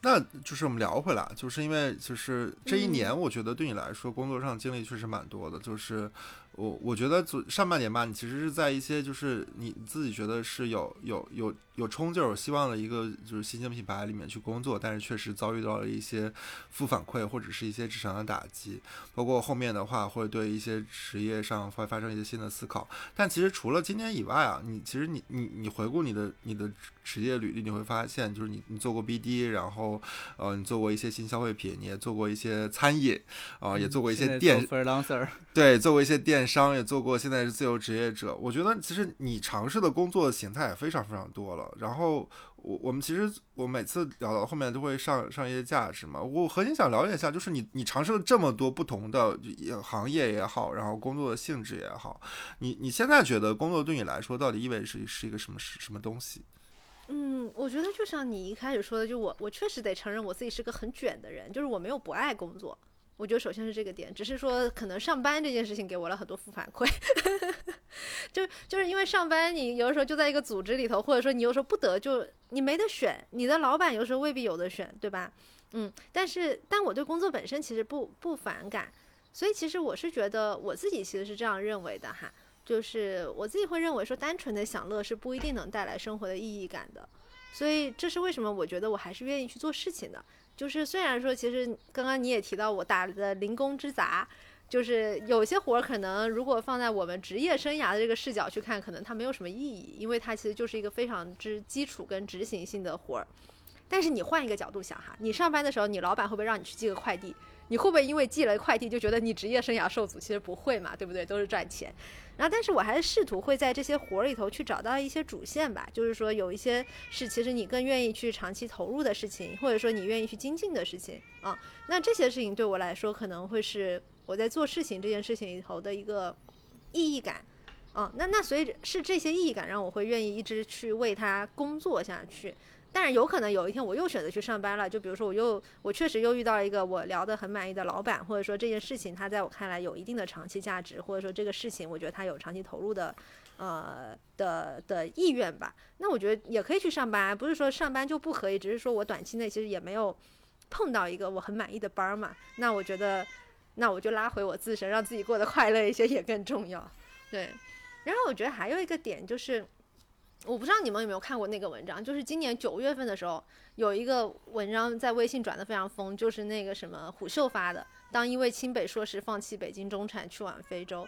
那就是我们聊回来，就是因为就是这一年，我觉得对你来说工作上经历确实蛮多的，就是。我我觉得上半年吧，你其实是在一些就是你自己觉得是有有有有冲劲、有希望的一个就是新兴品牌里面去工作，但是确实遭遇到了一些负反馈或者是一些职场的打击，包括后面的话会对一些职业上会发生一些新的思考。但其实除了今年以外啊，你其实你你你回顾你的你的职业履历，你会发现就是你你做过 BD，然后呃你做过一些新消费品，你也做过一些餐饮啊，也做过一些电，对，做过一些电。商，也做过，现在是自由职业者。我觉得其实你尝试的工作形态也非常非常多了。然后我我们其实我每次聊到后面都会上上一些价值嘛。我核心想了解一下，就是你你尝试了这么多不同的行业也好，然后工作的性质也好，你你现在觉得工作对你来说到底意味着是是一个什么什么东西？嗯，我觉得就像你一开始说的，就我我确实得承认我自己是个很卷的人，就是我没有不爱工作。我觉得首先是这个点，只是说可能上班这件事情给我了很多负反馈，就就是因为上班你有的时候就在一个组织里头，或者说你有时候不得就你没得选，你的老板有时候未必有的选，对吧？嗯，但是但我对工作本身其实不不反感，所以其实我是觉得我自己其实是这样认为的哈，就是我自己会认为说单纯的享乐是不一定能带来生活的意义感的，所以这是为什么我觉得我还是愿意去做事情的。就是虽然说，其实刚刚你也提到我打的零工之杂，就是有些活儿可能如果放在我们职业生涯的这个视角去看，可能它没有什么意义，因为它其实就是一个非常之基础跟执行性的活儿。但是你换一个角度想哈，你上班的时候，你老板会不会让你去寄个快递？你会不会因为寄了快递就觉得你职业生涯受阻？其实不会嘛，对不对？都是赚钱。然后，但是我还是试图会在这些活儿里头去找到一些主线吧，就是说有一些是其实你更愿意去长期投入的事情，或者说你愿意去精进的事情啊。那这些事情对我来说可能会是我在做事情这件事情里头的一个意义感啊。那那所以是这些意义感让我会愿意一直去为它工作下去。但是有可能有一天我又选择去上班了，就比如说我又我确实又遇到了一个我聊得很满意的老板，或者说这件事情他在我看来有一定的长期价值，或者说这个事情我觉得他有长期投入的，呃的的意愿吧。那我觉得也可以去上班，不是说上班就不可以，只是说我短期内其实也没有碰到一个我很满意的班儿嘛。那我觉得那我就拉回我自身，让自己过得快乐一些也更重要。对，然后我觉得还有一个点就是。我不知道你们有没有看过那个文章，就是今年九月份的时候，有一个文章在微信转的非常疯，就是那个什么虎嗅发的，当一位清北硕士放弃北京中产去往非洲，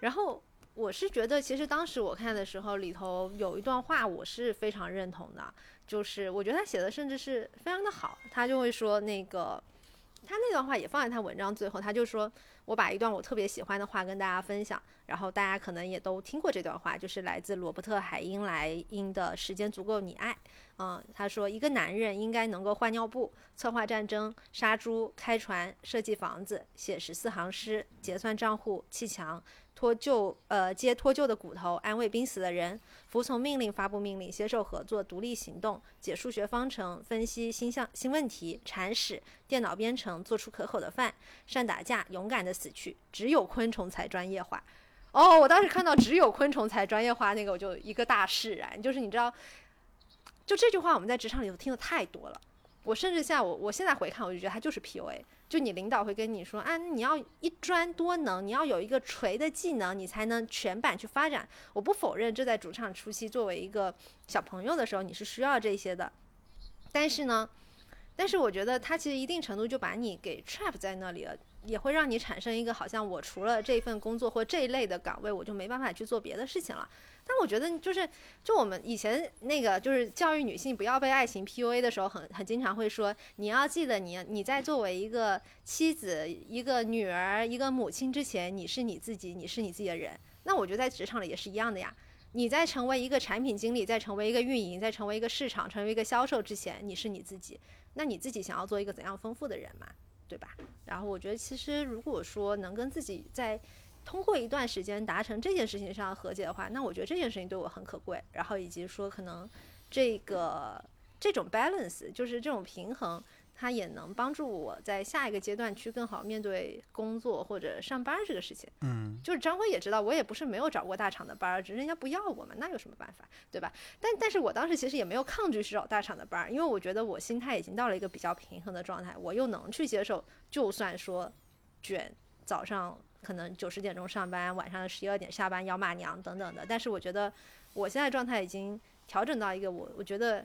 然后我是觉得，其实当时我看的时候，里头有一段话我是非常认同的，就是我觉得他写的甚至是非常的好，他就会说那个，他那段话也放在他文章最后，他就说。我把一段我特别喜欢的话跟大家分享，然后大家可能也都听过这段话，就是来自罗伯特海因莱因的《时间足够你爱》。嗯，他说一个男人应该能够换尿布、策划战争、杀猪、开船、设计房子、写十四行诗、结算账户、砌墙。脱臼，呃，接脱臼的骨头，安慰濒死的人，服从命令，发布命令，携手合作，独立行动，解数学方程，分析新象新问题，铲屎，电脑编程，做出可口的饭，善打架，勇敢的死去。只有昆虫才专业化。哦，我当时看到只有昆虫才专业化那个，我就一个大释然。就是你知道，就这句话我们在职场里头听的太多了。我甚至像我，我现在回看，我就觉得它就是 PUA。就你领导会跟你说，啊，你要一专多能，你要有一个锤的技能，你才能全板去发展。我不否认，这在主场初期作为一个小朋友的时候，你是需要这些的。但是呢，但是我觉得它其实一定程度就把你给 trap 在那里了。也会让你产生一个好像我除了这份工作或这一类的岗位，我就没办法去做别的事情了。但我觉得就是，就我们以前那个就是教育女性不要被爱情 PUA 的时候，很很经常会说，你要记得你你在作为一个妻子、一个女儿、一个母亲之前，你是你自己，你是你自己的人。那我觉得在职场里也是一样的呀。你在成为一个产品经理，在成为一个运营，在成为一个市场、成为一个销售之前，你是你自己。那你自己想要做一个怎样丰富的人嘛？对吧？然后我觉得，其实如果说能跟自己在通过一段时间达成这件事情上和解的话，那我觉得这件事情对我很可贵。然后以及说，可能这个这种 balance 就是这种平衡。它也能帮助我在下一个阶段去更好面对工作或者上班这个事情。嗯，就是张辉也知道，我也不是没有找过大厂的班儿，只是人家不要我嘛，那有什么办法，对吧？但但是我当时其实也没有抗拒去找大厂的班儿，因为我觉得我心态已经到了一个比较平衡的状态，我又能去接受，就算说卷，早上可能九十点钟上班，晚上十一二点下班要骂娘等等的，但是我觉得我现在状态已经调整到一个我我觉得。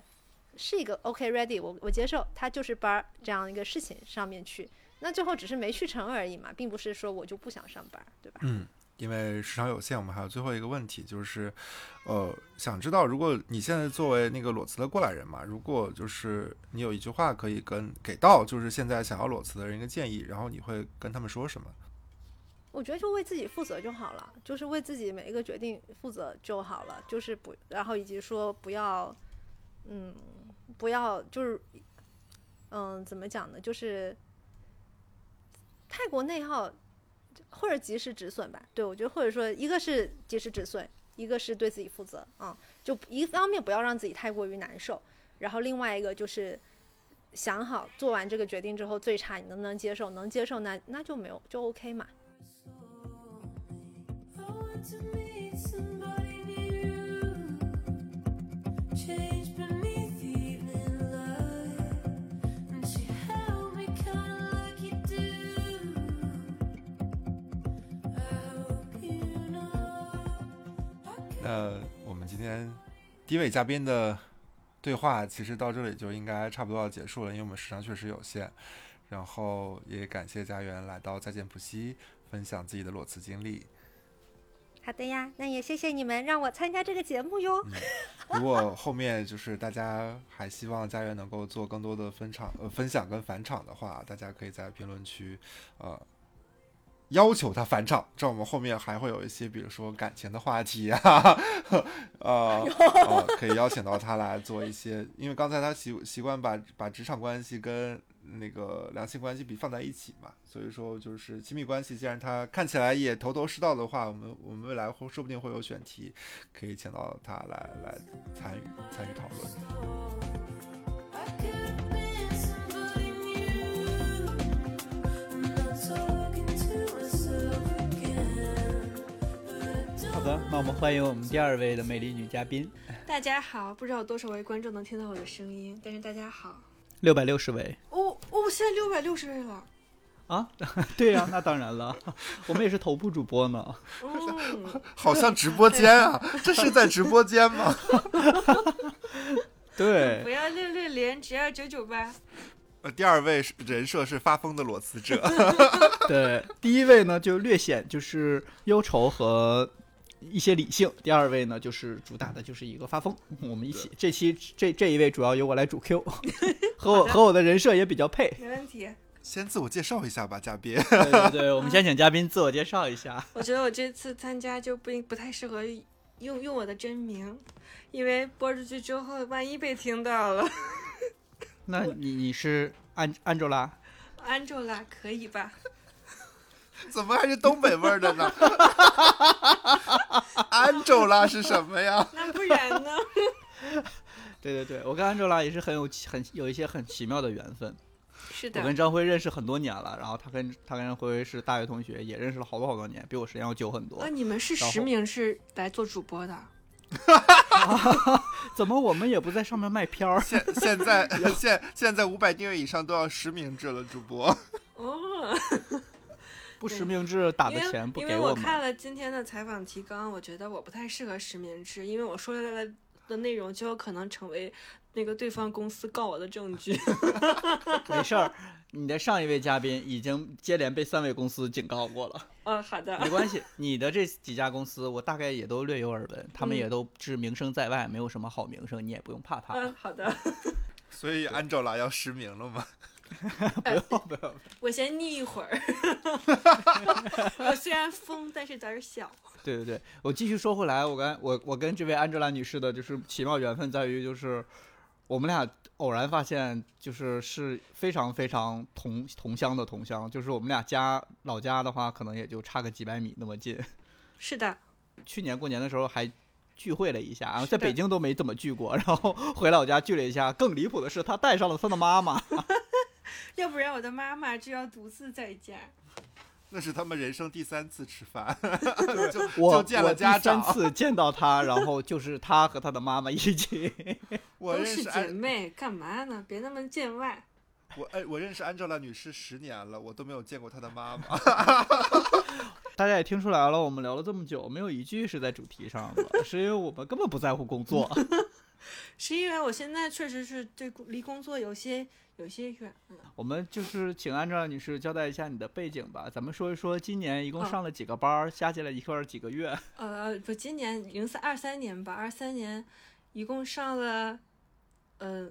是一个 OK ready，我我接受，他就是班儿这样一个事情上面去，那最后只是没去成而已嘛，并不是说我就不想上班，对吧？嗯，因为时长有限，我们还有最后一个问题，就是，呃，想知道如果你现在作为那个裸辞的过来人嘛，如果就是你有一句话可以跟给到就是现在想要裸辞的人一个建议，然后你会跟他们说什么？我觉得就为自己负责就好了，就是为自己每一个决定负责就好了，就是不，然后以及说不要，嗯，不要就是，嗯，怎么讲呢？就是太过内耗，或者及时止损吧。对我觉得，或者说一个是及时止损，一个是对自己负责啊、就一方面不要让自己太过于难受，然后另外一个就是。想好做完这个决定之后，最差你能不能接受？能接受那那就没有就 OK 嘛。那我们今天第一位嘉宾的对话，其实到这里就应该差不多要结束了，因为我们时长确实有限。然后也感谢家园来到再见普西，分享自己的裸辞经历。好的呀，那也谢谢你们让我参加这个节目哟。如果后面就是大家还希望家园能够做更多的分场呃分享跟返场的话，大家可以在评论区呃要求他返场，这样我们后面还会有一些比如说感情的话题啊，呃呃可以邀请到他来做一些，因为刚才他习习惯把把职场关系跟那个两性关系比放在一起嘛，所以说就是亲密关系，既然他看起来也头头是道的话，我们我们未来会说不定会有选题，可以请到他来来参与参与讨论。的，那我们欢迎我们第二位的美丽女嘉宾，大家好，不知道有多少位观众能听到我的声音，但是大家好。六百六十位哦哦，现在六百六十位了。啊，对呀、那当然了，我们也是头部主播呢。哦，好像直播间啊，这是在直播间吗？对不，要六六零，只要九九八。呃，第二位是人设是发疯的裸辞者，对，第一位呢就略显就是忧愁和一些理性，第二位呢就是主打的就是一个发疯。我们一起这期这这一位主要由我来主 Q，和我和我的人设也比较配。没问题。先自我介绍一下吧，嘉宾。对对对，我们先请嘉宾自我介绍一下。我觉得我这次参加就不应不太适合用用我的真名，因为播出去之后，万一被听到了。那你你是安安卓拉？Angela 可以吧？怎么还是东北味儿的呢？安卓拉是什么呀？那不然呢？对对对，我跟安卓拉也是很有很有一些很奇妙的缘分。是的我跟，张辉认识很多年了，然后他跟他跟辉辉是大学同学，也认识了好多好多年，比我时间要久很多那，。你们是实名是来做主播的？怎么我们也不在上面卖片儿？现 现在现现在五百订阅以上都要实名制了，主播。哦，不实名制打的因为钱不因给们。为我看了今天的采访提纲，我觉得我不太适合实名制，因为我说出来的的内容就有可能成为那个对方公司告我的证据。没事儿，你的上一位嘉宾已经接连被三位公司警告过了，嗯，好的，没关系。你的这几家公司，我大概也都略有耳闻，他们嗯也都是名声在外，没有什么好名声，你也不用怕他。嗯，好的，所以安周拉要实名了吗？不用不用，我先腻一会儿。我虽然疯，但是胆儿小。对对对，我继续说回来，我跟我我跟这位安哲兰女士的就是奇妙缘分在于，就是我们俩偶然发现，就是是非常非常同同乡的同乡，就是我们俩家老家的话，可能也就差个几百米那么近。是的，去年过年的时候还聚会了一下，然后在北京都没怎么聚过，然后回老家聚了一下。更离谱的是，他带上了他的妈妈。要不然我的妈妈就要独自在家。那是他们人生第三次吃饭，就我就见了我家长。三次见到他，然后就是他和他的妈妈一起。我都是姐认识姐，妹，干嘛呢？别那么见外。我哎，我认识安 l a 女士十年了，我都没有见过她的妈妈。大家也听出来了，我们聊了这么久，没有一句是在主题上的，是因为我们根本不在乎工作。是因为我现在确实是对离工作有些有些远。嗯，我们就是请安照女士交代一下你的背景吧，咱们说一说今年一共哦上了几个班儿，加起来一块儿几个月。呃，不，今年零三二三年吧，二三年一共上了，呃，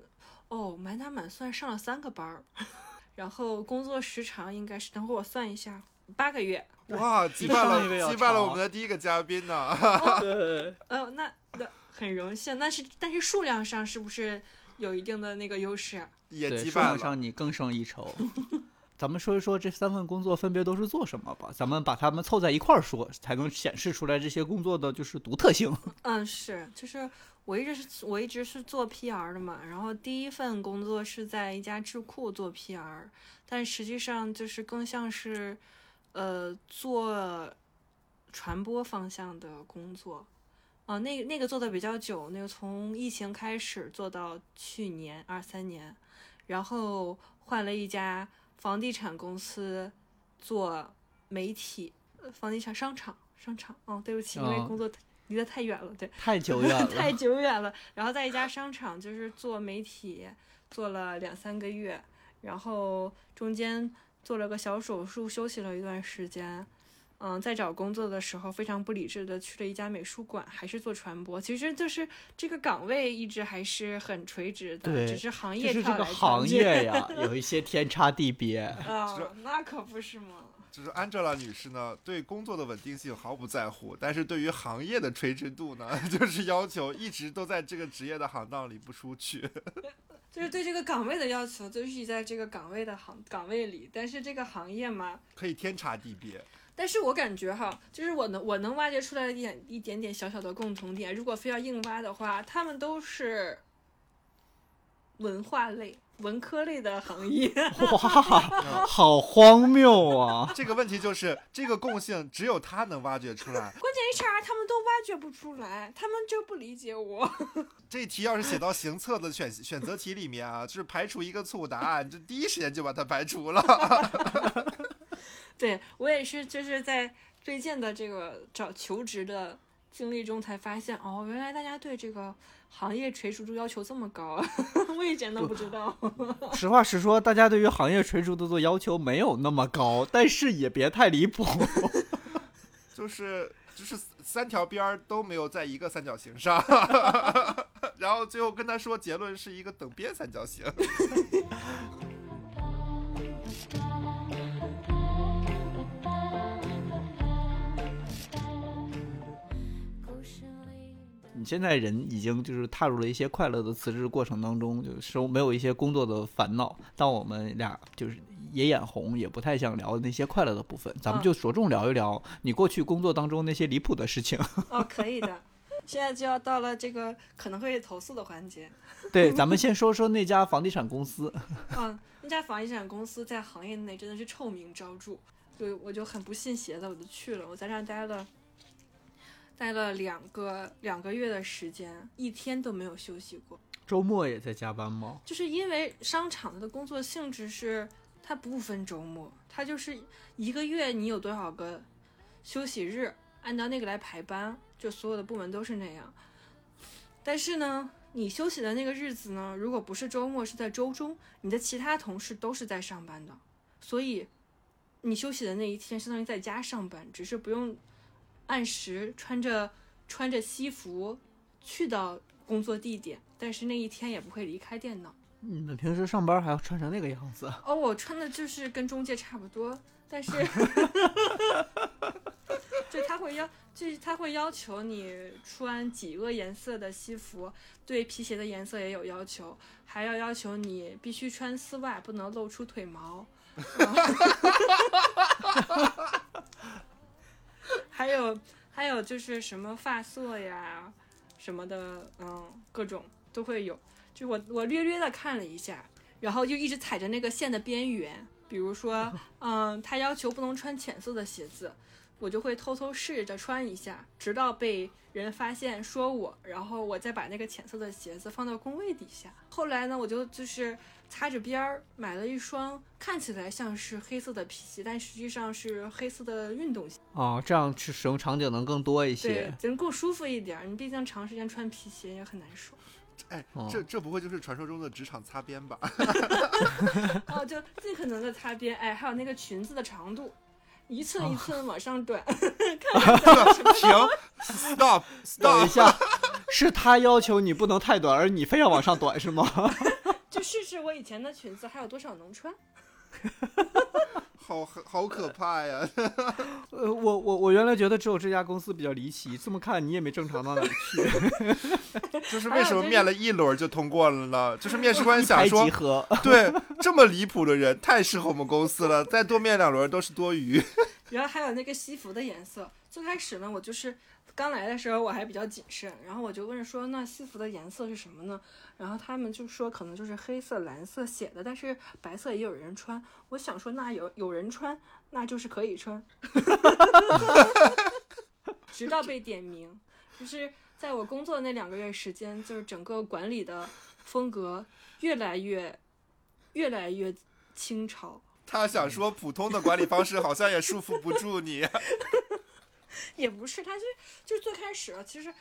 哦，满打满算上了三个班儿，然后工作时长应该是，等会儿我算一下，八个月。哇，击败了击败了我们的第一个嘉宾呢！对，呃，那那很荣幸，但是但是数量上是不是有一定的那个优势啊？也对，击败了。数量上你更胜一筹。咱们说一说这三份工作分别都是做什么吧，咱们把它们凑在一块儿说，才能显示出来这些工作的就是独特性。嗯，是，就是我一直是我一直是做 PR 的嘛，然后第一份工作是在一家智库做 PR，但实际上就是更像是呃做传播方向的工作。啊、那那个做的比较久，那个从疫情开始做到去年二三年，然后换了一家房地产公司做媒体，呃房地产商场商场。哦，对不起，因为哦工作离得太远了，对，太久远了，太久远了。然后在一家商场就是做媒体，做了两三个月，然后中间做了个小手术，休息了一段时间。嗯，在找工作的时候非常不理智的去了一家美术馆，还是做传播。其实就是这个岗位一直还是很垂直的，只是行就是这业跳个行来跳去业呀，有一些天差地别。啊，那可不是吗。就是 Angela 女士呢，对工作的稳定性毫不在乎，但是对于行业的垂直度呢，就是要求一直都在这个职业的行当里不出去。就是对这个岗位的要求，就是在这个岗位的行岗位里，但是这个行业嘛，可以天差地别。但是我感觉哈，就是我能我能挖掘出来一点一点点小小的共同点，如果非要硬挖的话，他们都是文化类、文科类的行业。哇，好荒谬啊！这个问题就是这个共性只有他能挖掘出来。关键 HR 他们都挖掘不出来，他们就不理解我。这题要是写到行测的选选择题里面啊，就是排除一个错误答案，就第一时间就把它排除了。对我也是，就是在最近的这个找求职的经历中才发现，哦，原来大家对这个行业垂直度要求这么高啊！我以前都不知道。实话实说，大家对于行业垂直度的要求没有那么高，但是也别太离谱。就是就是三条边儿都没有在一个三角形上，然后最后跟他说结论是一个等边三角形。你现在人已经就是踏入了一些快乐的辞职过程当中，就是没有一些工作的烦恼。但我们俩就是也眼红，也不太想聊那些快乐的部分，咱们嗯就着重聊一聊你过去工作当中那些离谱的事情。哦，可以的。现在就要到了这个可能会投诉的环节。对，咱们 先说说那家房地产公司。嗯，那家房地产公司在行业内真的是臭名昭著，对，我就很不信邪的，我就去了。我在那儿待了，待了两个两个月的时间，一天都没有休息过。周末也在加班吗？就是因为商场的工作性质是它不分周末，它就是一个月你有多少个休息日，按照那个来排班，就所有的部门都是那样。但是呢，你休息的那个日子呢，如果不是周末，是在周中，你的其他同事都是在上班的，所以你休息的那一天相当于在家上班，只是不用按时穿着穿着西服去到工作地点，但是那一天也不会离开电脑。你们平时上班还要穿成那个样子？哦，我穿的就是跟中介差不多，但是，就他会要，就是他会要求你穿几个颜色的西服，对皮鞋的颜色也有要求，还要要求你必须穿丝袜，不能露出腿毛。还有还有就是什么发色呀，什么的，嗯，各种都会有。就我我略略的看了一下，然后就一直踩着那个线的边缘。比如说，嗯，他要求不能穿浅色的鞋子，我就会偷偷试着穿一下，直到被人发现说我，然后我再把那个浅色的鞋子放到工位底下。后来呢，我就就是擦着边儿买了一双看起来像是黑色的皮鞋，但实际上是黑色的运动鞋。哦，这样去使用场景能更多一些对些。，能更舒服一点儿。你毕竟长时间穿皮鞋也很难受。哎哦，这这不会就是传说中的职场擦边吧？哦，就尽可能的擦边，哎，还有那个裙子的长度，一寸一寸往上短，停，stop 等一 stop，下，是他要求你不能太短，而你非要往上短是吗？就试试我以前的裙子还有多少能穿。好好可怕呀！呃，我我我原来觉得只有这家公司比较离奇，这么看你也没正常到哪儿去。就是为什么面了一轮就通过了呢？就是面试官想说对，这么离谱的人太适合我们公司了，再多面两轮都是多余。然后还有那个西服的颜色，最开始呢，我就是刚来的时候我还比较谨慎，然后我就问说那西服的颜色是什么呢？然后他们就说可能就是黑色、蓝色写的，但是白色也有人穿。我想说那有有人穿，那就是可以穿。直到被点名，就是在我工作的那两个月时间，就是整个管理的风格越来越越来越清朝。他想说，普通的管理方式好像也束缚不住你。也不是，他就就最开始，其实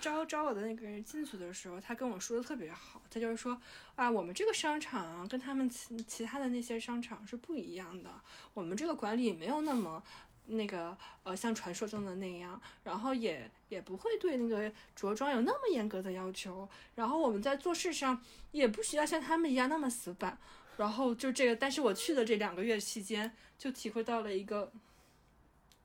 招招我的那个人进去的时候，他跟我说的特别好，他就是说啊，我们这个商场啊，跟他们其其他的那些商场是不一样的，我们这个管理没有那么那个呃像传说中的那样，然后也也不会对那个着装有那么严格的要求，然后我们在做事上也不需要像他们一样那么死板。然后就这个，但是我去的这两个月期间，就体会到了一个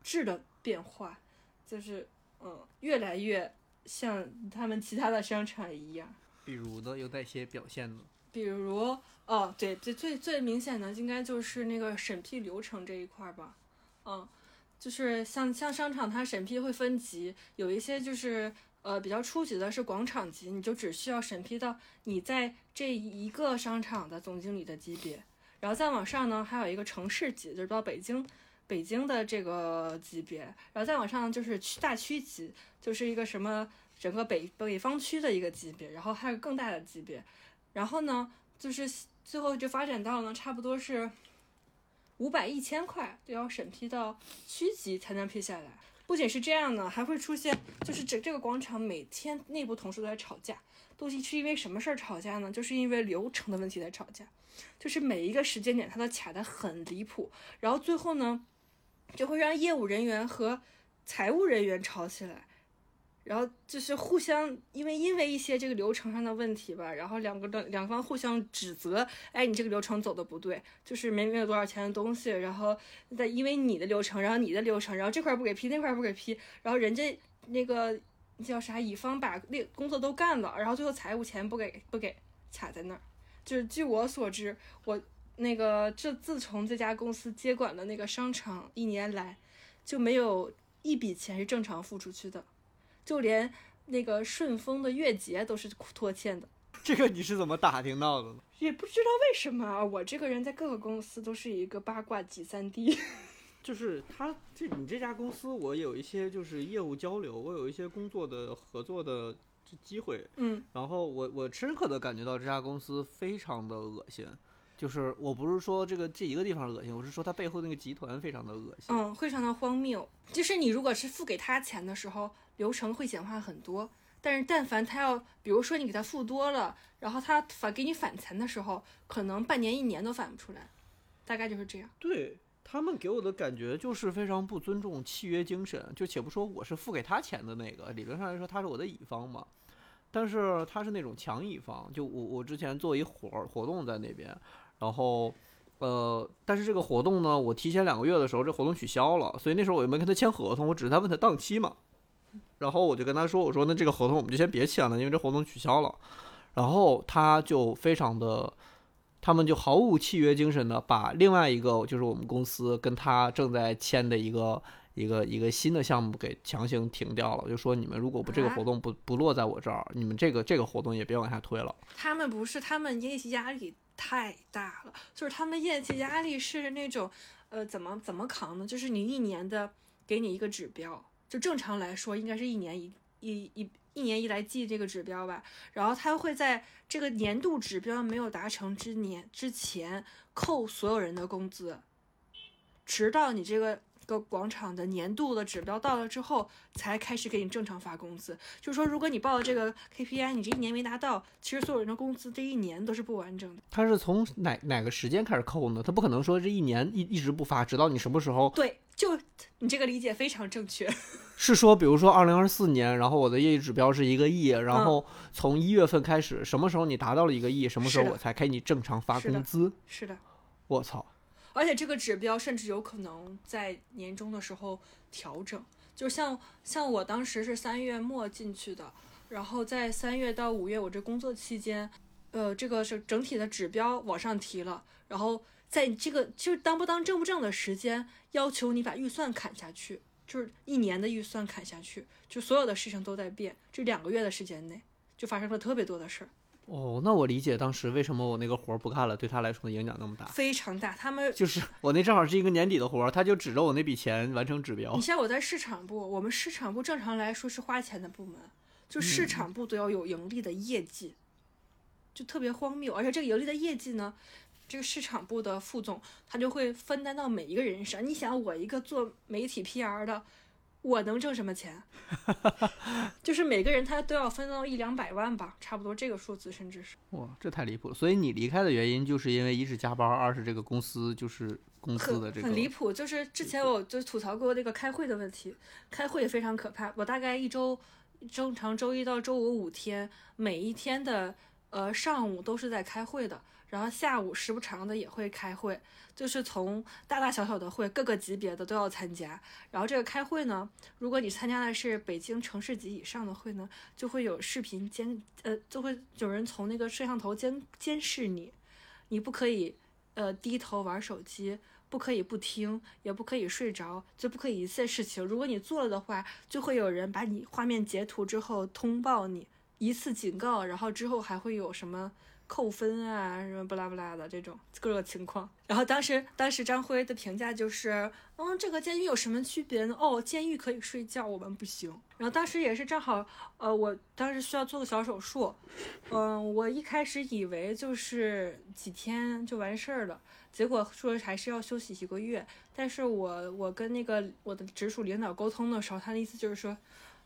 质的变化，就是嗯，越来越像他们其他的商场一样。比如呢，有哪些表现呢？比如，哦，对，最最最明显的应该就是那个审批流程这一块儿吧，嗯，就是像像商场它审批会分级，有一些就是呃比较初级的是广场级，你就只需要审批到你在这一个商场的总经理的级别，然后再往上呢还有一个城市级，就是到北京。北京的这个级别，然后再往上就是区大区级，就是一个什么整个北北方区的一个级别，然后还有更大的级别，然后呢，就是最后就发展到了差不多是五百一千块都要审批到区级才能批下来。不仅是这样呢，还会出现就是这这个广场每天内部同事都在吵架，都是是因为什么事儿吵架呢？就是因为流程的问题在吵架，就是每一个时间点它都卡得很离谱，然后最后呢，就会让业务人员和财务人员吵起来。然后就是互相，因为因为一些这个流程上的问题吧，然后两个的两方互相指责，哎，你这个流程走的不对，就是没没有多少钱的东西，然后再因为你的流程，然后你的流程，然后这块不给批，那块不给批，然后人家那个叫啥乙方把那工作都干了，然后最后财务钱不给不给，卡在那儿。就是据我所知，我那个这自从这家公司接管了那个商场一年来，就没有一笔钱是正常付出去的。就连那个顺丰的月结都是拖欠的，这个你是怎么打听到的呢？也不知道为什么啊。我这个人在各个公司都是一个八卦集散地。就是他这你这家公司，我有一些就是业务交流，我有一些工作的合作的机会，嗯，然后我我深刻的感觉到这家公司非常的恶心，就是我不是说这个这一个地方恶心，我是说他背后那个集团非常的恶心。嗯，非常的荒谬。就是你如果是付给他钱的时候，流程会简化很多。但是但凡他要，比如说你给他付多了，然后他返给你返钱的时候，可能半年一年都返不出来，大概就是这样。对他们给我的感觉就是非常不尊重契约精神，就且不说我是付给他钱的那个，理论上来说他是我的乙方嘛，但是他是那种强乙方，就我我之前做一活儿活动在那边，然后。呃，但是这个活动呢，我提前两个月的时候，这活动取消了，所以那时候我又没跟他签合同，我只是在问他档期嘛。然后我就跟他说，我说那这个合同我们就先别签了，因为这活动取消了。然后他就非常的，他们就毫无契约精神的把另外一个就是我们公司跟他正在签的一个一个一个新的项目给强行停掉了，就说你们如果不这个活动不不落在我这儿，你们这个这个活动也别往下推了。他们不是，他们业绩压力太大了，就是他们业绩压力是那种，呃，怎么怎么扛呢？就是你一年的给你一个指标，就正常来说应该是一年一一一一年一来记这个指标吧，然后他会在这个年度指标没有达成之年之前扣所有人的工资，直到你这个。个广场的年度的指标到了之后，才开始给你正常发工资。就是说，如果你报了这个 KPI，你这一年没达到，其实所有人的工资这一年都是不完整的。他是从哪哪个时间开始扣呢？他不可能说这一年一一直不发，直到你什么时候？对，就你这个理解非常正确。是说，比如说二零二四年，然后我的业绩指标是一个亿，然后从一月份开始，什么时候你达到了一个亿，什么时候我才给你正常发是的工资？是的，我操！而且这个指标甚至有可能在年终的时候调整。就像像我当时是三月末进去的，然后在三月到五月我这工作期间，呃，这个是整体的指标往上提了，然后在这个就当不当正不正的时间，要求你把预算砍下去，就是一年的预算砍下去，就所有的事情都在变，这两个月的时间内就发生了特别多的事儿，哦，那我理解当时为什么我那个活儿不干了，对他来说的影响那么大。非常大。他们就是我那正好是一个年底的活儿，他就指着我那笔钱完成指标你。像我在市场部，我们市场部正常来说是花钱的部门，就市场部都要有盈利的业绩，就特别荒谬。而且这个盈利的业绩呢，这个市场部的副总他就会分担到每一个人身上。你想，我一个做媒体 PR 的，我能挣什么钱？就是每个人他都要分到一两百万吧，差不多这个数字，甚至是哇，这太离谱了。所以你离开的原因，就是因为一是加班，二是这个公司就是公司的这个很离谱。就是之前我就吐槽过那个开会的问题，开会也非常可怕。我大概一周正常周一到周五五天，每一天的呃上午都是在开会的，然后下午时不常的也会开会，就是从大大小小的会，各个级别的都要参加。然后这个开会呢，如果你参加的是北京城市级以上的会呢，就会有视频监，呃，就会有人从那个摄像头监监视你，你不可以呃低头玩手机。不可以不听，也不可以睡着，就不可以一切事情。如果你做了的话，就会有人把你画面截图之后通报你，一次警告，然后之后还会有什么扣分啊，什么不拉不拉的这种各种情况。然后当时当时张辉的评价就是，嗯，这个监狱有什么区别呢？哦，监狱可以睡觉，我们不行。然后当时也是正好，呃，我当时需要做个小手术，嗯，我一开始以为就是几天就完事儿了。结果说还是要休息一个月，但是我我跟那个我的直属领导沟通的时候，他的意思就是说，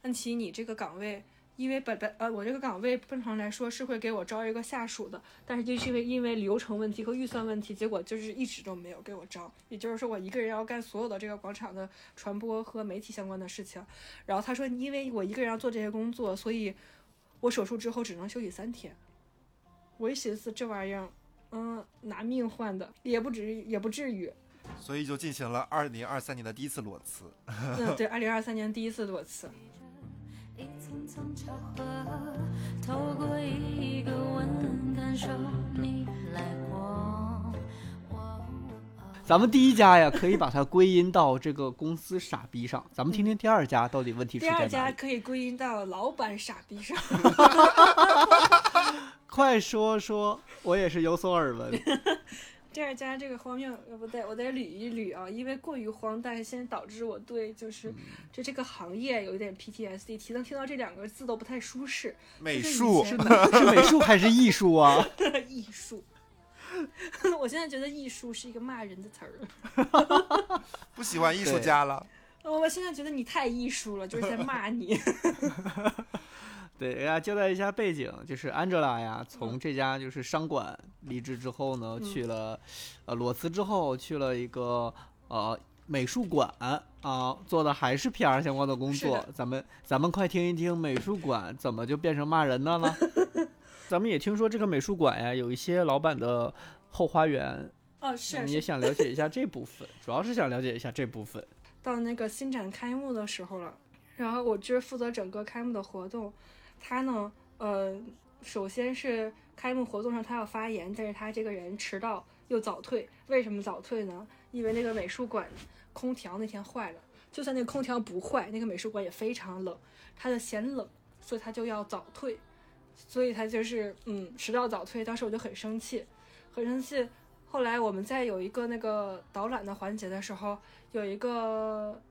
安琪，你这个岗位，因为本本呃我这个岗位正常来说是会给我招一个下属的，但是就是因为因为流程问题和预算问题，结果就是一直都没有给我招，也就是说我一个人要干所有的这个广场的传播和媒体相关的事情。然后他说，因为我一个人要做这些工作，所以我手术之后只能休息三天。我一寻思这玩意儿。嗯，拿命换的也不至于，也不至于。所以就进行了二零二三年的第一次裸辞。嗯，对，二零二三年第一次裸辞。一层层巧合，透过一个吻感受你来过。咱们第一家呀，可以把它归因到这个公司傻逼上。咱们听听第二家到底问题出第二在哪里？家可以归因到老板傻逼上。快说说，我也是有所耳闻。第二家这个荒谬，呃，不对，我得捋一捋啊，因为过于荒诞，现在导致我对就是就这个行业有一点 PTSD，提能听到这两个字都不太舒适。美术是哪 是美术还是艺术啊？艺术，我现在觉得艺术是一个骂人的词儿。不喜欢艺术家了。我现在觉得你太艺术了，就是在骂你。对，给大家交代一下背景，就是 Angela 呀，从这家就是商管离职之后呢，去了，呃，裸辞之后去了一个呃美术馆啊，做的还是 PR 相关的工作。咱们咱们快听一听美术馆怎么就变成骂人的了。咱们也听说这个美术馆呀，有一些老板的后花园，哦，是我们也，想了解一下 这部分，主要是想了解一下这部分。到那个新展开幕的时候了，然后我就是负责整个开幕的活动。他呢，呃，首先是开幕活动上他要发言，但是他这个人迟到又早退。为什么早退呢？因为那个美术馆空调那天坏了，就算那个空调不坏，那个美术馆也非常冷，他就嫌冷，所以他就要早退，所以他就是嗯迟到早退。当时我就很生气，很生气。后来我们在有一个那个导览的环节的时候，有一个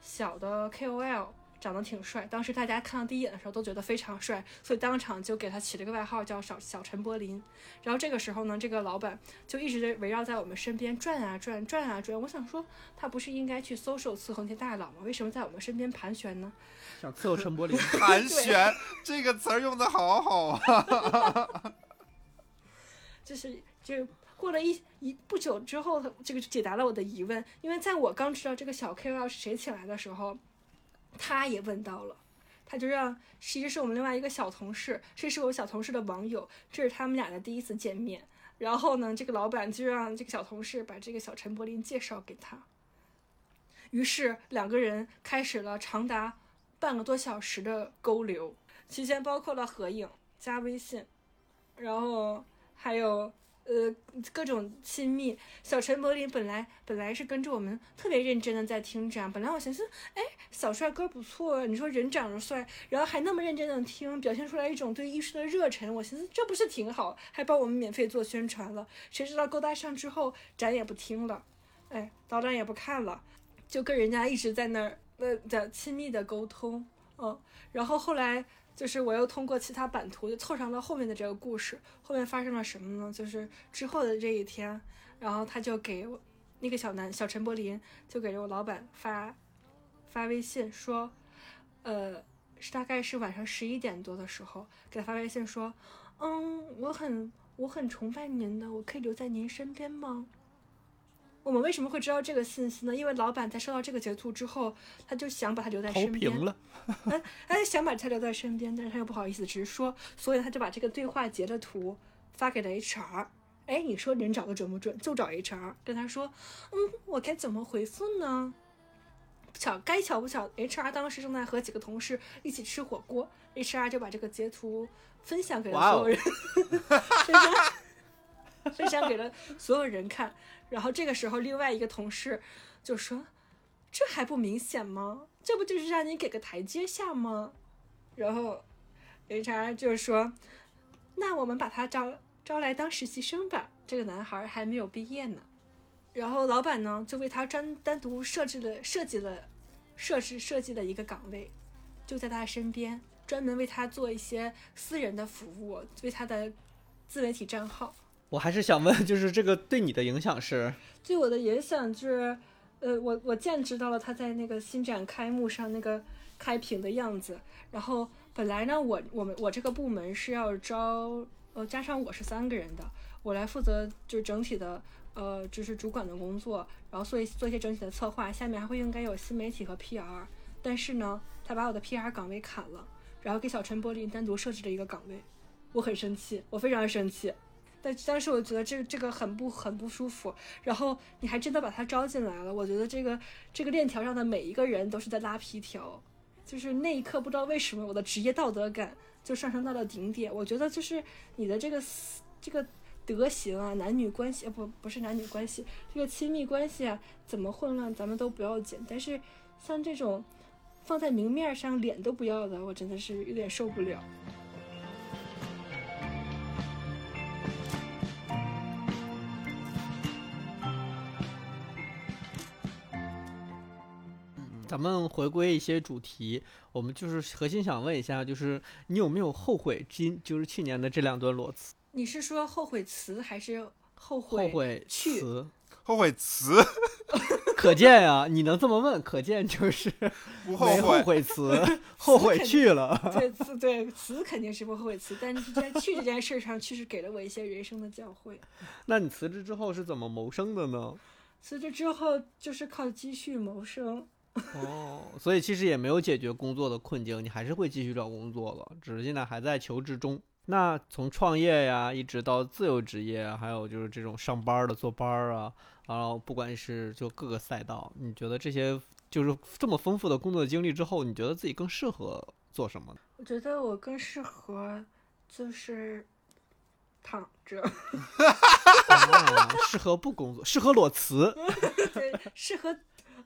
小的 KOL 长得挺帅，当时大家看到第一眼的时候都觉得非常帅，所以当场就给他起了个外号叫小小陈柏霖。然后这个时候呢，这个老板就一直围绕在我们身边转啊转，转啊转。我想说，他不是应该去 social 伺候那些大佬吗？为什么在我们身边盘旋呢？想伺候陈柏霖，盘旋这个词儿用的好好啊！就是就过了一一不久之后，他这个就解答了我的疑问。因为在我刚知道这个小 KOL 是谁请来的时候，他也问到了，他就让其实是我们另外一个小同事，这是我小同事的网友，这是他们俩的第一次见面。然后呢，这个老板就让这个小同事把这个小陈柏霖介绍给他。于是两个人开始了长达半个多小时的沟流，期间包括了合影、加微信，然后还有呃各种亲密。小陈柏霖本来本来是跟着我们特别认真的在听展，本来我寻思，哎，小帅哥不错，你说人长得帅，然后还那么认真的听，表现出来一种对艺术的热忱，我寻思这不是挺好，还帮我们免费做宣传了。谁知道勾搭上之后，咱也不听了，哎，导览也不看了。就跟人家一直在那儿那的亲密的沟通，嗯，然后后来就是我又通过其他版图就凑上了后面的这个故事，后面发生了什么呢？就是之后的这一天，然后他就给我那个小男小陈柏霖就给我老板发发微信说，呃，是大概是晚上十一点多的时候给他发微信说，嗯，我很我很崇拜您的，我可以留在您身边吗？我们为什么会知道这个信息呢？因为老板在收到这个截图之后，他就想把他留在身边，屏了，哎，他就想把他留在身边，但是他又不好意思直说，所以他就把这个对话截了图发给了 HR。哎，你说人找的准不准？就找 HR，跟他说，嗯，我该怎么回复呢？巧，该巧不巧，HR 当时正在和几个同事一起吃火锅，HR 就把这个截图分享给了所有人，分享分享给了所有人看。然后这个时候，另外一个同事就说：“这还不明显吗？这不就是让你给个台阶下吗？”然后 HR 就说：“那我们把他招招来当实习生吧。这个男孩还没有毕业呢。”然后老板呢就为他专单独设置了设计了设置设计了一个岗位，就在他身边，专门为他做一些私人的服务，为他的自媒体账号。我还是想问，就是这个对你的影响是？对我的影响就是，呃，我我见知道了他在那个新展开幕上那个开屏的样子。然后本来呢，我我们我这个部门是要招，呃，加上我是三个人的，我来负责就是整体的，呃，就是主管的工作，然后做一做一些整体的策划。下面还会应该有新媒体和 PR，但是呢，他把我的 PR 岗位砍了，然后给小陈柏霖单独设置了一个岗位，我很生气，我非常生气。但当时我觉得这个这个很不很不舒服，然后你还真的把他招进来了，我觉得这个这个链条上的每一个人都是在拉皮条，就是那一刻不知道为什么我的职业道德感就上升到了顶点。我觉得就是你的这个这个德行啊，男女关系啊不不是男女关系，这个亲密关系啊怎么混乱咱们都不要紧，但是像这种放在明面上脸都不要的，我真的是有点受不了。咱们回归一些主题，我们就是核心想问一下，就是你有没有后悔今就是去年的这两段裸辞？你是说后悔辞还是后后悔悔去辞？后悔辞 可见呀、你能这么问，可见就是不后没后悔，悔辞，后悔去了。对辞对辞肯定是不后悔辞，但是在去这件事上，确实给了我一些人生的教诲。那你辞职之后是怎么谋生的呢？辞职之后就是靠积蓄谋生。哦，所以其实也没有解决工作的困境，你还是会继续找工作了，只是现在还在求职中。那从创业呀，一直到自由职业啊，还有就是这种上班的、坐班啊，然后不管是就各个赛道，你觉得这些就是这么丰富的工作经历之后，你觉得自己更适合做什么呢？我觉得我更适合就是躺着，啊，适合不工作，适合裸辞。对，适合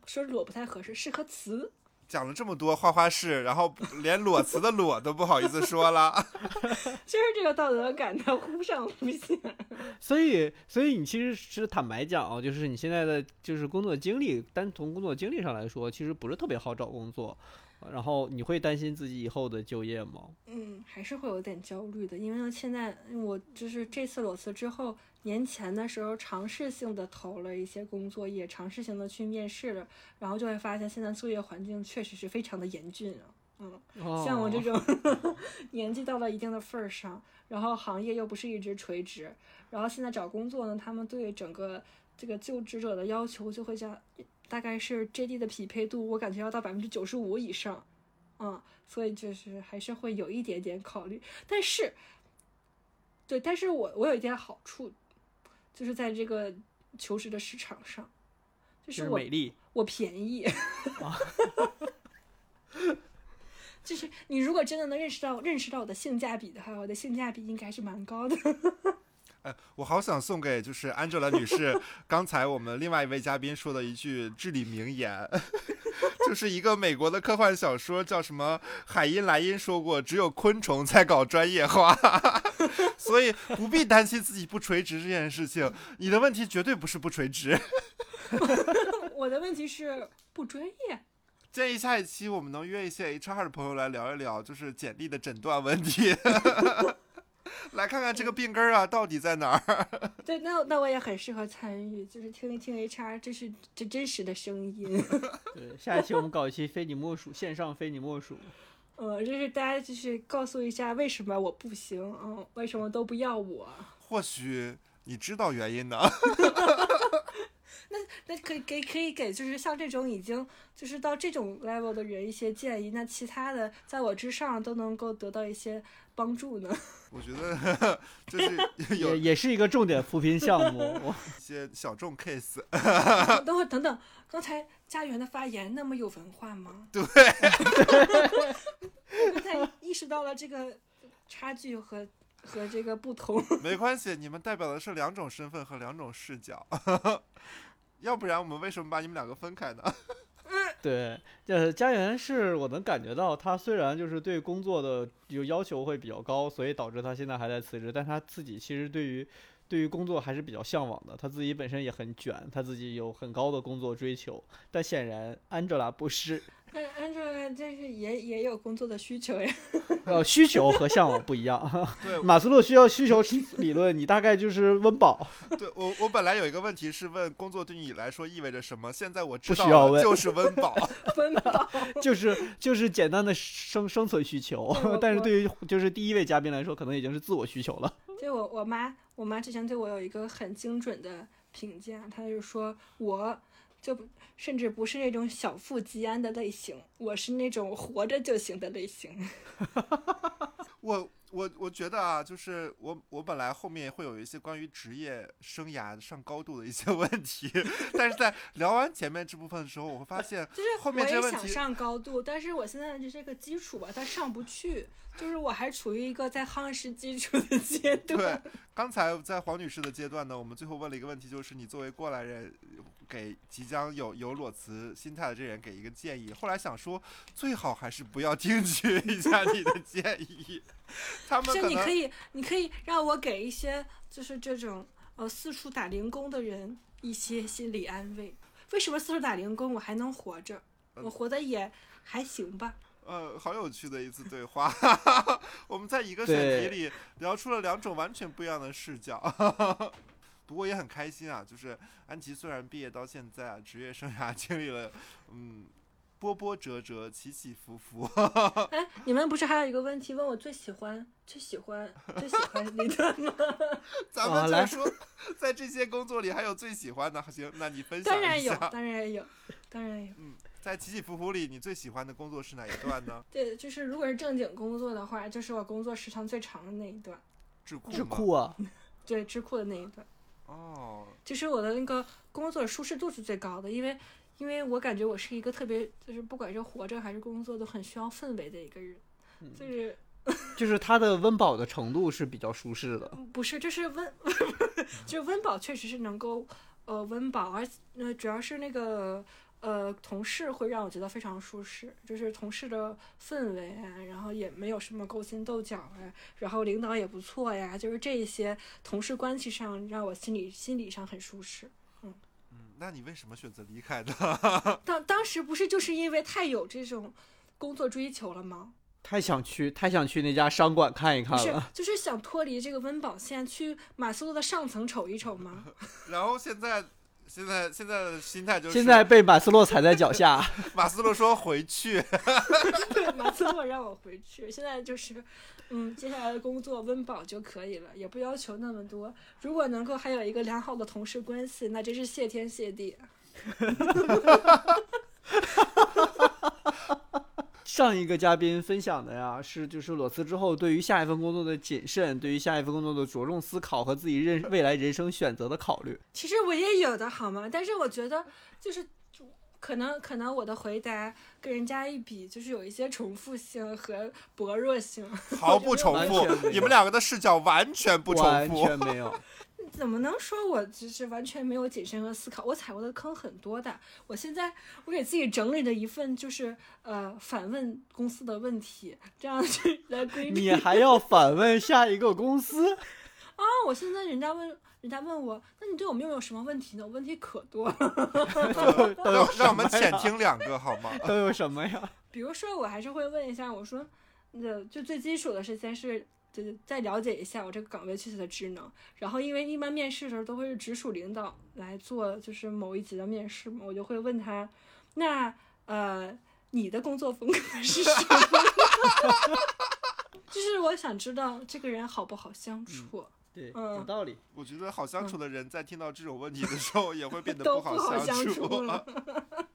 说裸不太合适，适合辞。讲了这么多花花事，然后连裸辞的裸都不好意思说了。就是这个道德感的忽上忽下。所以，所以你其实是坦白讲啊，就是你现在的就是工作经历，单从工作经历上来说，其实不是特别好找工作。然后你会担心自己以后的就业吗？嗯，还是会有点焦虑的，因为呢，现在我就是这次裸辞之后，年前的时候尝试性的投了一些工作，也尝试性的去面试了，然后就会发现现在就业环境确实是非常的严峻啊。嗯，像我这哦种 年纪到了一定的份儿上，然后行业又不是一直垂直，然后现在找工作呢，他们对整个这个就职者的要求就会加，大概是 JD 的匹配度，我感觉要到百分之九十五以上，嗯，所以就是还是会有一点点考虑，但是，对，但是我我有一点好处，就是在这个求职的市场上，就就是是我美丽。我便宜。就是你如果真的能认识到认识到我的性价比的话，我的性价比应该是蛮高的。哎，我好想送给就是 Angela 女士，刚才我们另外一位嘉宾说的一句至理名言，就是一个美国的科幻小说叫什么海因莱因说过，只有昆虫才搞专业化，所以不必担心自己不垂直这件事情，你的问题绝对不是不垂直。我的问题是不专业。建议下一期我们能约一些 HR 的朋友来聊一聊，就是简历的诊断问题，来看看这个病根儿啊到底在哪儿。对，那那我也很适合参与，就是听一听 HR，这是这真实的声音。对，下一期我们搞一期非你莫属，线上非你莫属。呃，就是大家就是告诉一下为什么我不行，嗯，为什么都不要我？或许你知道原因呢。那那可以给可以给就是像这种已经就是到这种 level 的人一些建议，那其他的在我之上都能够得到一些帮助呢。我觉得 就是 有也也是一个重点扶贫项目。我一些小众 case，等会儿等等，刚才家园的发言那么有文化吗？对，我刚才意识到了这个差距和和这个不同。没关系，你们代表的是两种身份和两种视角，要不然我们为什么把你们两个分开呢？对，呃，家园是我能感觉到，他虽然就是对工作的有要求会比较高，所以导致他现在还在辞职，但他自己其实对于对于工作还是比较向往的，他自己本身也很卷，他自己有很高的工作追求，但显然安哲拉不是，但 Angela 这是也也有工作的需求呀。呃，需求和向往不一样。对，马斯洛需要需求理论，你大概就是温饱，对我我本来有一个问题是问工作对你来说意味着什么，现在我知道需要问了，就是温饱。温饱。就是就是简单的生生存需求，但是对于就是第一位嘉宾来说，可能已经是自我需求了。就我我妈，我妈之前对我有一个很精准的评价，她就说我就不甚至不是那种小富即安的类型，我是那种活着就行的类型。我我我觉得啊，就是我我本来后面会有一些关于职业生涯上高度的一些问题，但是在聊完前面这部分的时候，我会发现就是后面我这问题也想上高度，但是我现在的这个基础吧，它上不去，就是我还处于一个在夯实基础的阶段对。，刚才在黄女士的阶段呢，我们最后问了一个问题，就是你作为过来人，给即将有有裸辞心态的这人给一个建议。后来想说，最好还是不要听取一下你的建议，他们就你可以，你可以让我给一些就是这种呃四处打零工的人一些心理安慰。为什么四处打零工我还能活着？我嗯活得也还行吧。呃，好有趣的一次对话。我们在一个选题里聊出了两种完全不一样的视角。不过也很开心啊，就是安琪虽然毕业到现在啊，职业生涯经历了嗯波波折折、起起伏伏。哎，你们不是还有一个问题问我最喜欢、最喜欢、最喜欢哪段吗？咱们就说，在这些工作里还有最喜欢的，行，那你分享当然有，一下。当然有，当然有。嗯，在起起伏伏里，你最喜欢的工作是哪一段呢？对，就是如果是正经工作的话，就是我工作时长最长的那一段，智智库智？库啊，对，智库的那一段。哦，就是我的那个工作舒适度是最高的，因为因为我感觉我是一个特别就是不管是活着还是工作都很需要氛围的一个人，嗯就是 就是它的温饱的程度是比较舒适的。不是就是温，就是温饱确实是能够呃温饱，而呃主要是那个。呃，同事会让我觉得非常舒适，就是同事的氛围啊，然后也没有什么勾心斗角啊，然后领导也不错呀，就是这一些同事关系上让我心里心理上很舒适。嗯，那你为什么选择离开呢？当当时不是就是因为太有这种工作追求了吗？太想去，太想去那家商馆看一看了。，就是想脱离这个温饱线，去马斯洛的上层瞅一瞅吗？然后现在，现在，现在的心态就是，现在被马斯洛踩在脚下，马斯洛说回去。对，马斯洛让我回去。现在就是，嗯，接下来的工作温饱就可以了，也不要求那么多。如果能够还有一个良好的同事关系，那真是谢天谢地。上一个嘉宾分享的呀，是就是裸辞之后对于下一份工作的谨慎，对于下一份工作的着重思考和自己认未来人生选择的考虑。其实我也有的好吗？但是我觉得就是。可能可能我的回答跟人家一比，就是有一些重复性和薄弱性。毫不重复你们两个的视角完全不重复完。全没有。怎么能说我就是完全没有谨慎和思考？我踩过的坑很多的。我现在我给自己整理了一份，就是呃反问公司的问题，这样去来规避。你还要反问下一个公司？啊，我现在人家问人家问我，那你对我们又没有什么问题呢？我问题可多了。都有 让让我们浅听两个好吗？都有什么呀？比如说，我还是会问一下，我说，那就最基础的是先是。就是再了解一下我这个岗位具体的职能，然后因为一般面试的时候都会是直属领导来做，就是某一级的面试嘛，我就会问他，那呃你的工作风格是什么？就是我想知道这个人好不好相处。对，嗯有道理。我觉得好相处的人在听到这种问题的时候，也会变得都不好相处。处了。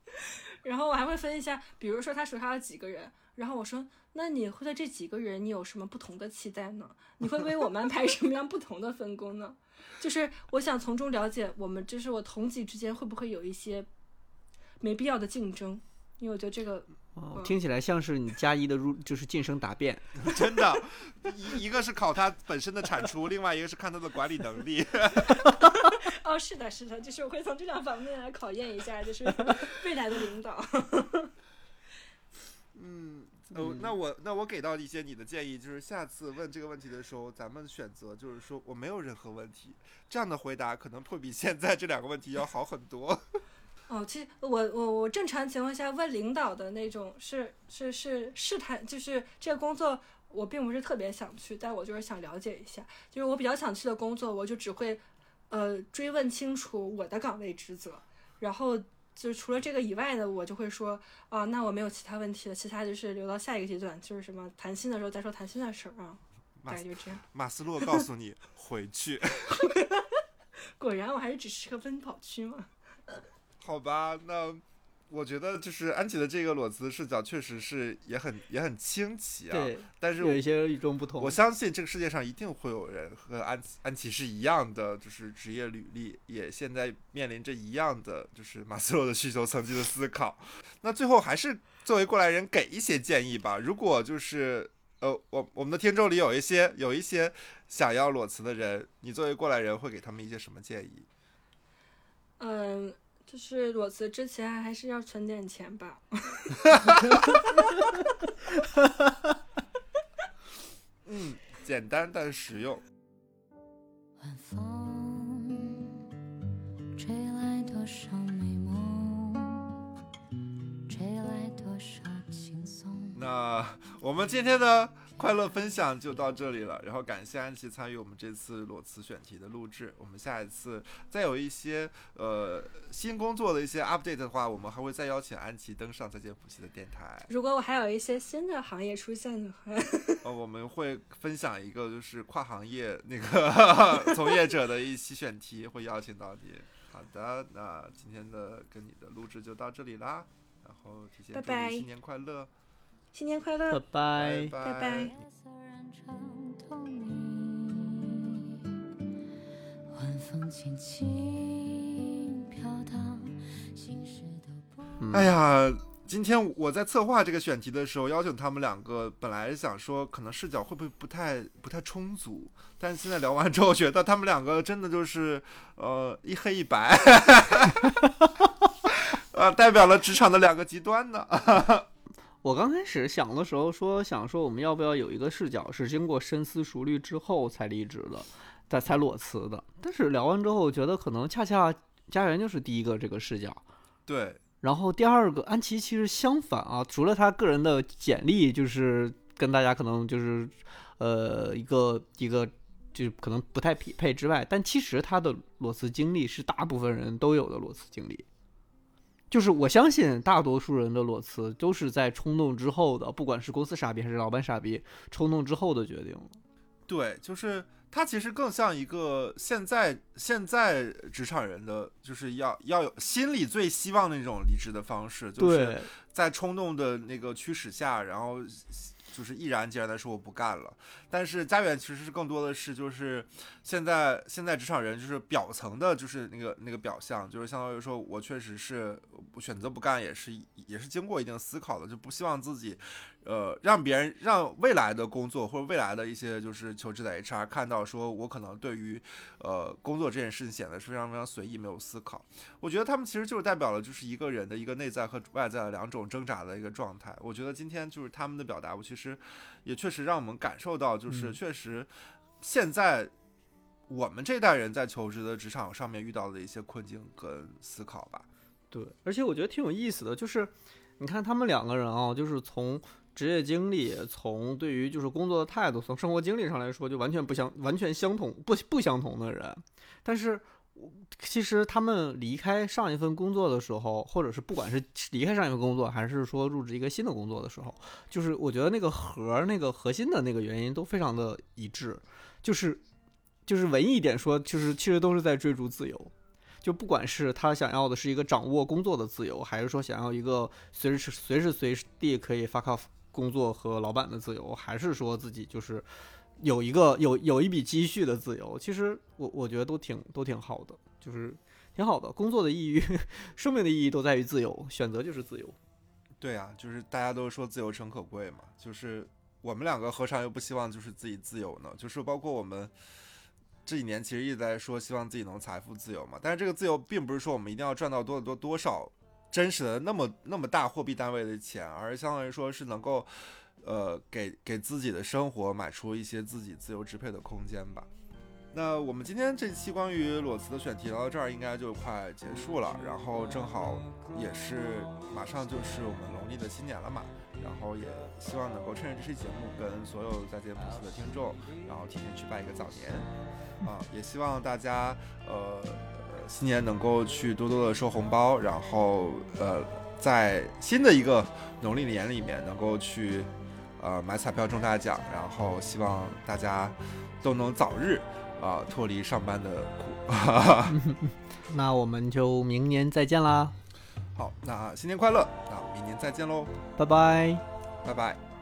然后我还会分一下，比如说他手下有几个人，然后我说，那你会对这几个人你有什么不同的期待呢？你会为我们安排什么样不同的分工呢？就是我想从中了解我们，就是我同级之间会不会有一些没必要的竞争，因为我觉得这个听起来像是你加一的入，就是晋升答辩。真的，一一个是考他本身的产出，另外一个是看他的管理能力。哦，是的，是的，就是我会从这两方面来考验一下，就是 未来的领导。嗯，呃，那我那我给到一些你的建议，就是下次问这个问题的时候，咱们选择就是说我没有任何问题，这样的回答可能会比现在这两个问题要好很多。哦，其实我我我正常情况下问领导的那种是是是试探，就是这个工作我并不是特别想去，但我就是想了解一下，就是我比较想去的工作，我就只会呃追问清楚我的岗位职责，然后就除了这个以外的，我就会说啊，那我没有其他问题了，其他就是留到下一个阶段，就是什么谈心的时候再说谈心的事儿啊，大马概就这样。马斯洛告诉你回去，果然我还是只适合奔跑区嘛。好吧？那我觉得就是安琪的这个裸辞视角确实是也很也很清奇啊。对，但是有一些与众不同。我相信这个世界上一定会有人和安安琪是一样的，就是职业履历，也现在面临着一样的就是马斯洛的需求层级的思考。那最后还是作为过来人给一些建议吧。如果就是呃，我我们的听众里有一些有一些想要裸辞的人，你作为过来人会给他们一些什么建议？嗯，就是裸辞之前还是要存点钱吧。嗯，简单但实用。晚风吹来多少美梦，吹来多少轻松。那我们今天的 快乐分享就到这里了，然后感谢安琪参与我们这次裸辞选题的录制。我们下一次再有一些呃新工作的一些 update 的话，我们还会再邀请安琪登上再见普西的电台。如果我还有一些新的行业出现的话，呃，我们会分享一个就是跨行业那个 从业者的一期选题，会邀请到你。好的，那今天的跟你的录制就到这里啦，然后提前祝你新年快乐，新年快乐，拜。拜拜。夜色染成透明，晚风轻轻飘荡，心事都不。哎呀，今天我在策划这个选题的时候，邀请他们两个，本来是想说可能视角会不会不太不太充足，但是现在聊完之后，觉得他们两个真的就是呃一黑一白，呃代表了职场的两个极端呢。我刚开始想的时候说，想说我们要不要有一个视角是经过深思熟虑之后才离职的，才才裸辞的。但是聊完之后，我觉得可能恰恰家园就是第一个这个视角。对，然后第二个安琪其实相反啊，除了他个人的简历，就是跟大家可能就是呃一个一个就是可能不太匹配之外，但其实他的裸辞经历是大部分人都有的裸辞经历。就是我相信大多数人的裸辞都是在冲动之后的，不管是公司傻逼还是老板傻逼，冲动之后的决定。对，就是他其实更像一个现在现在职场人的，就是要要有心里最希望的那种离职的方式，就是，在冲动的那个驱使下，然后就是毅然决然的说我不干了。但是家远其实是更多的是就是现在现在职场人就是表层的，就是那个那个表象，就是相当于说我确实是选择不干，也是也是经过一定思考的，就不希望自己。呃，让别人让未来的工作或者未来的一些就是求职的 HR 看到，说我可能对于呃工作这件事情显得是非常非常随意，没有思考。我觉得他们其实就是代表了就是一个人的一个内在和外在的两种挣扎的一个状态。我觉得今天就是他们的表达，我其实也确实让我们感受到，就是嗯确实现在我们这代人在求职的职场上面遇到的一些困境跟思考吧。对，而且我觉得挺有意思的，就是你看他们两个人啊，就是从职业经历，从对于就是工作的态度，从生活经历上来说，就完全不相完全相同不不相同的人，但是。其实他们离开上一份工作的时候，或者是不管是离开上一份工作，还是说入职一个新的工作的时候，就是我觉得那个核那个核心的那个原因都非常的一致，就是就是文艺一点说，就是其实都是在追逐自由。就不管是他想要的是一个掌握工作的自由，还是说想要一个随时随时随地可以 fuck off 工作和老板的自由，还是说自己就是有一个有有一笔积蓄的自由，其实我我觉得都挺都挺好的，就是挺好的。工作的意义、生命的意义都在于自由，选择就是自由。对啊，就是大家都说自由诚可贵嘛，就是我们两个何尝又不希望就是自己自由呢？就是包括我们这几年其实一直在说希望自己能财富自由嘛，但是这个自由并不是说我们一定要赚到多多多少真实的那么那么大货币单位的钱，而相当于说是能够呃给给自己的生活买出一些自己自由支配的空间吧。那我们今天这期关于裸辞的选题到这儿，应该就快结束了。然后正好也是马上就是我们农历的新年了嘛，然后也希望能够趁着这期节目，跟所有在节目的听众，然后提前去拜一个早年啊！也希望大家呃新年能够去多多的收红包，然后呃在新的一个农历年里面能够去呃买彩票中大奖，然后希望大家都能早日。啊，脱离上班的苦。那我们就明年再见啦，好，那新年快乐，那明年再见喽，拜拜。拜拜。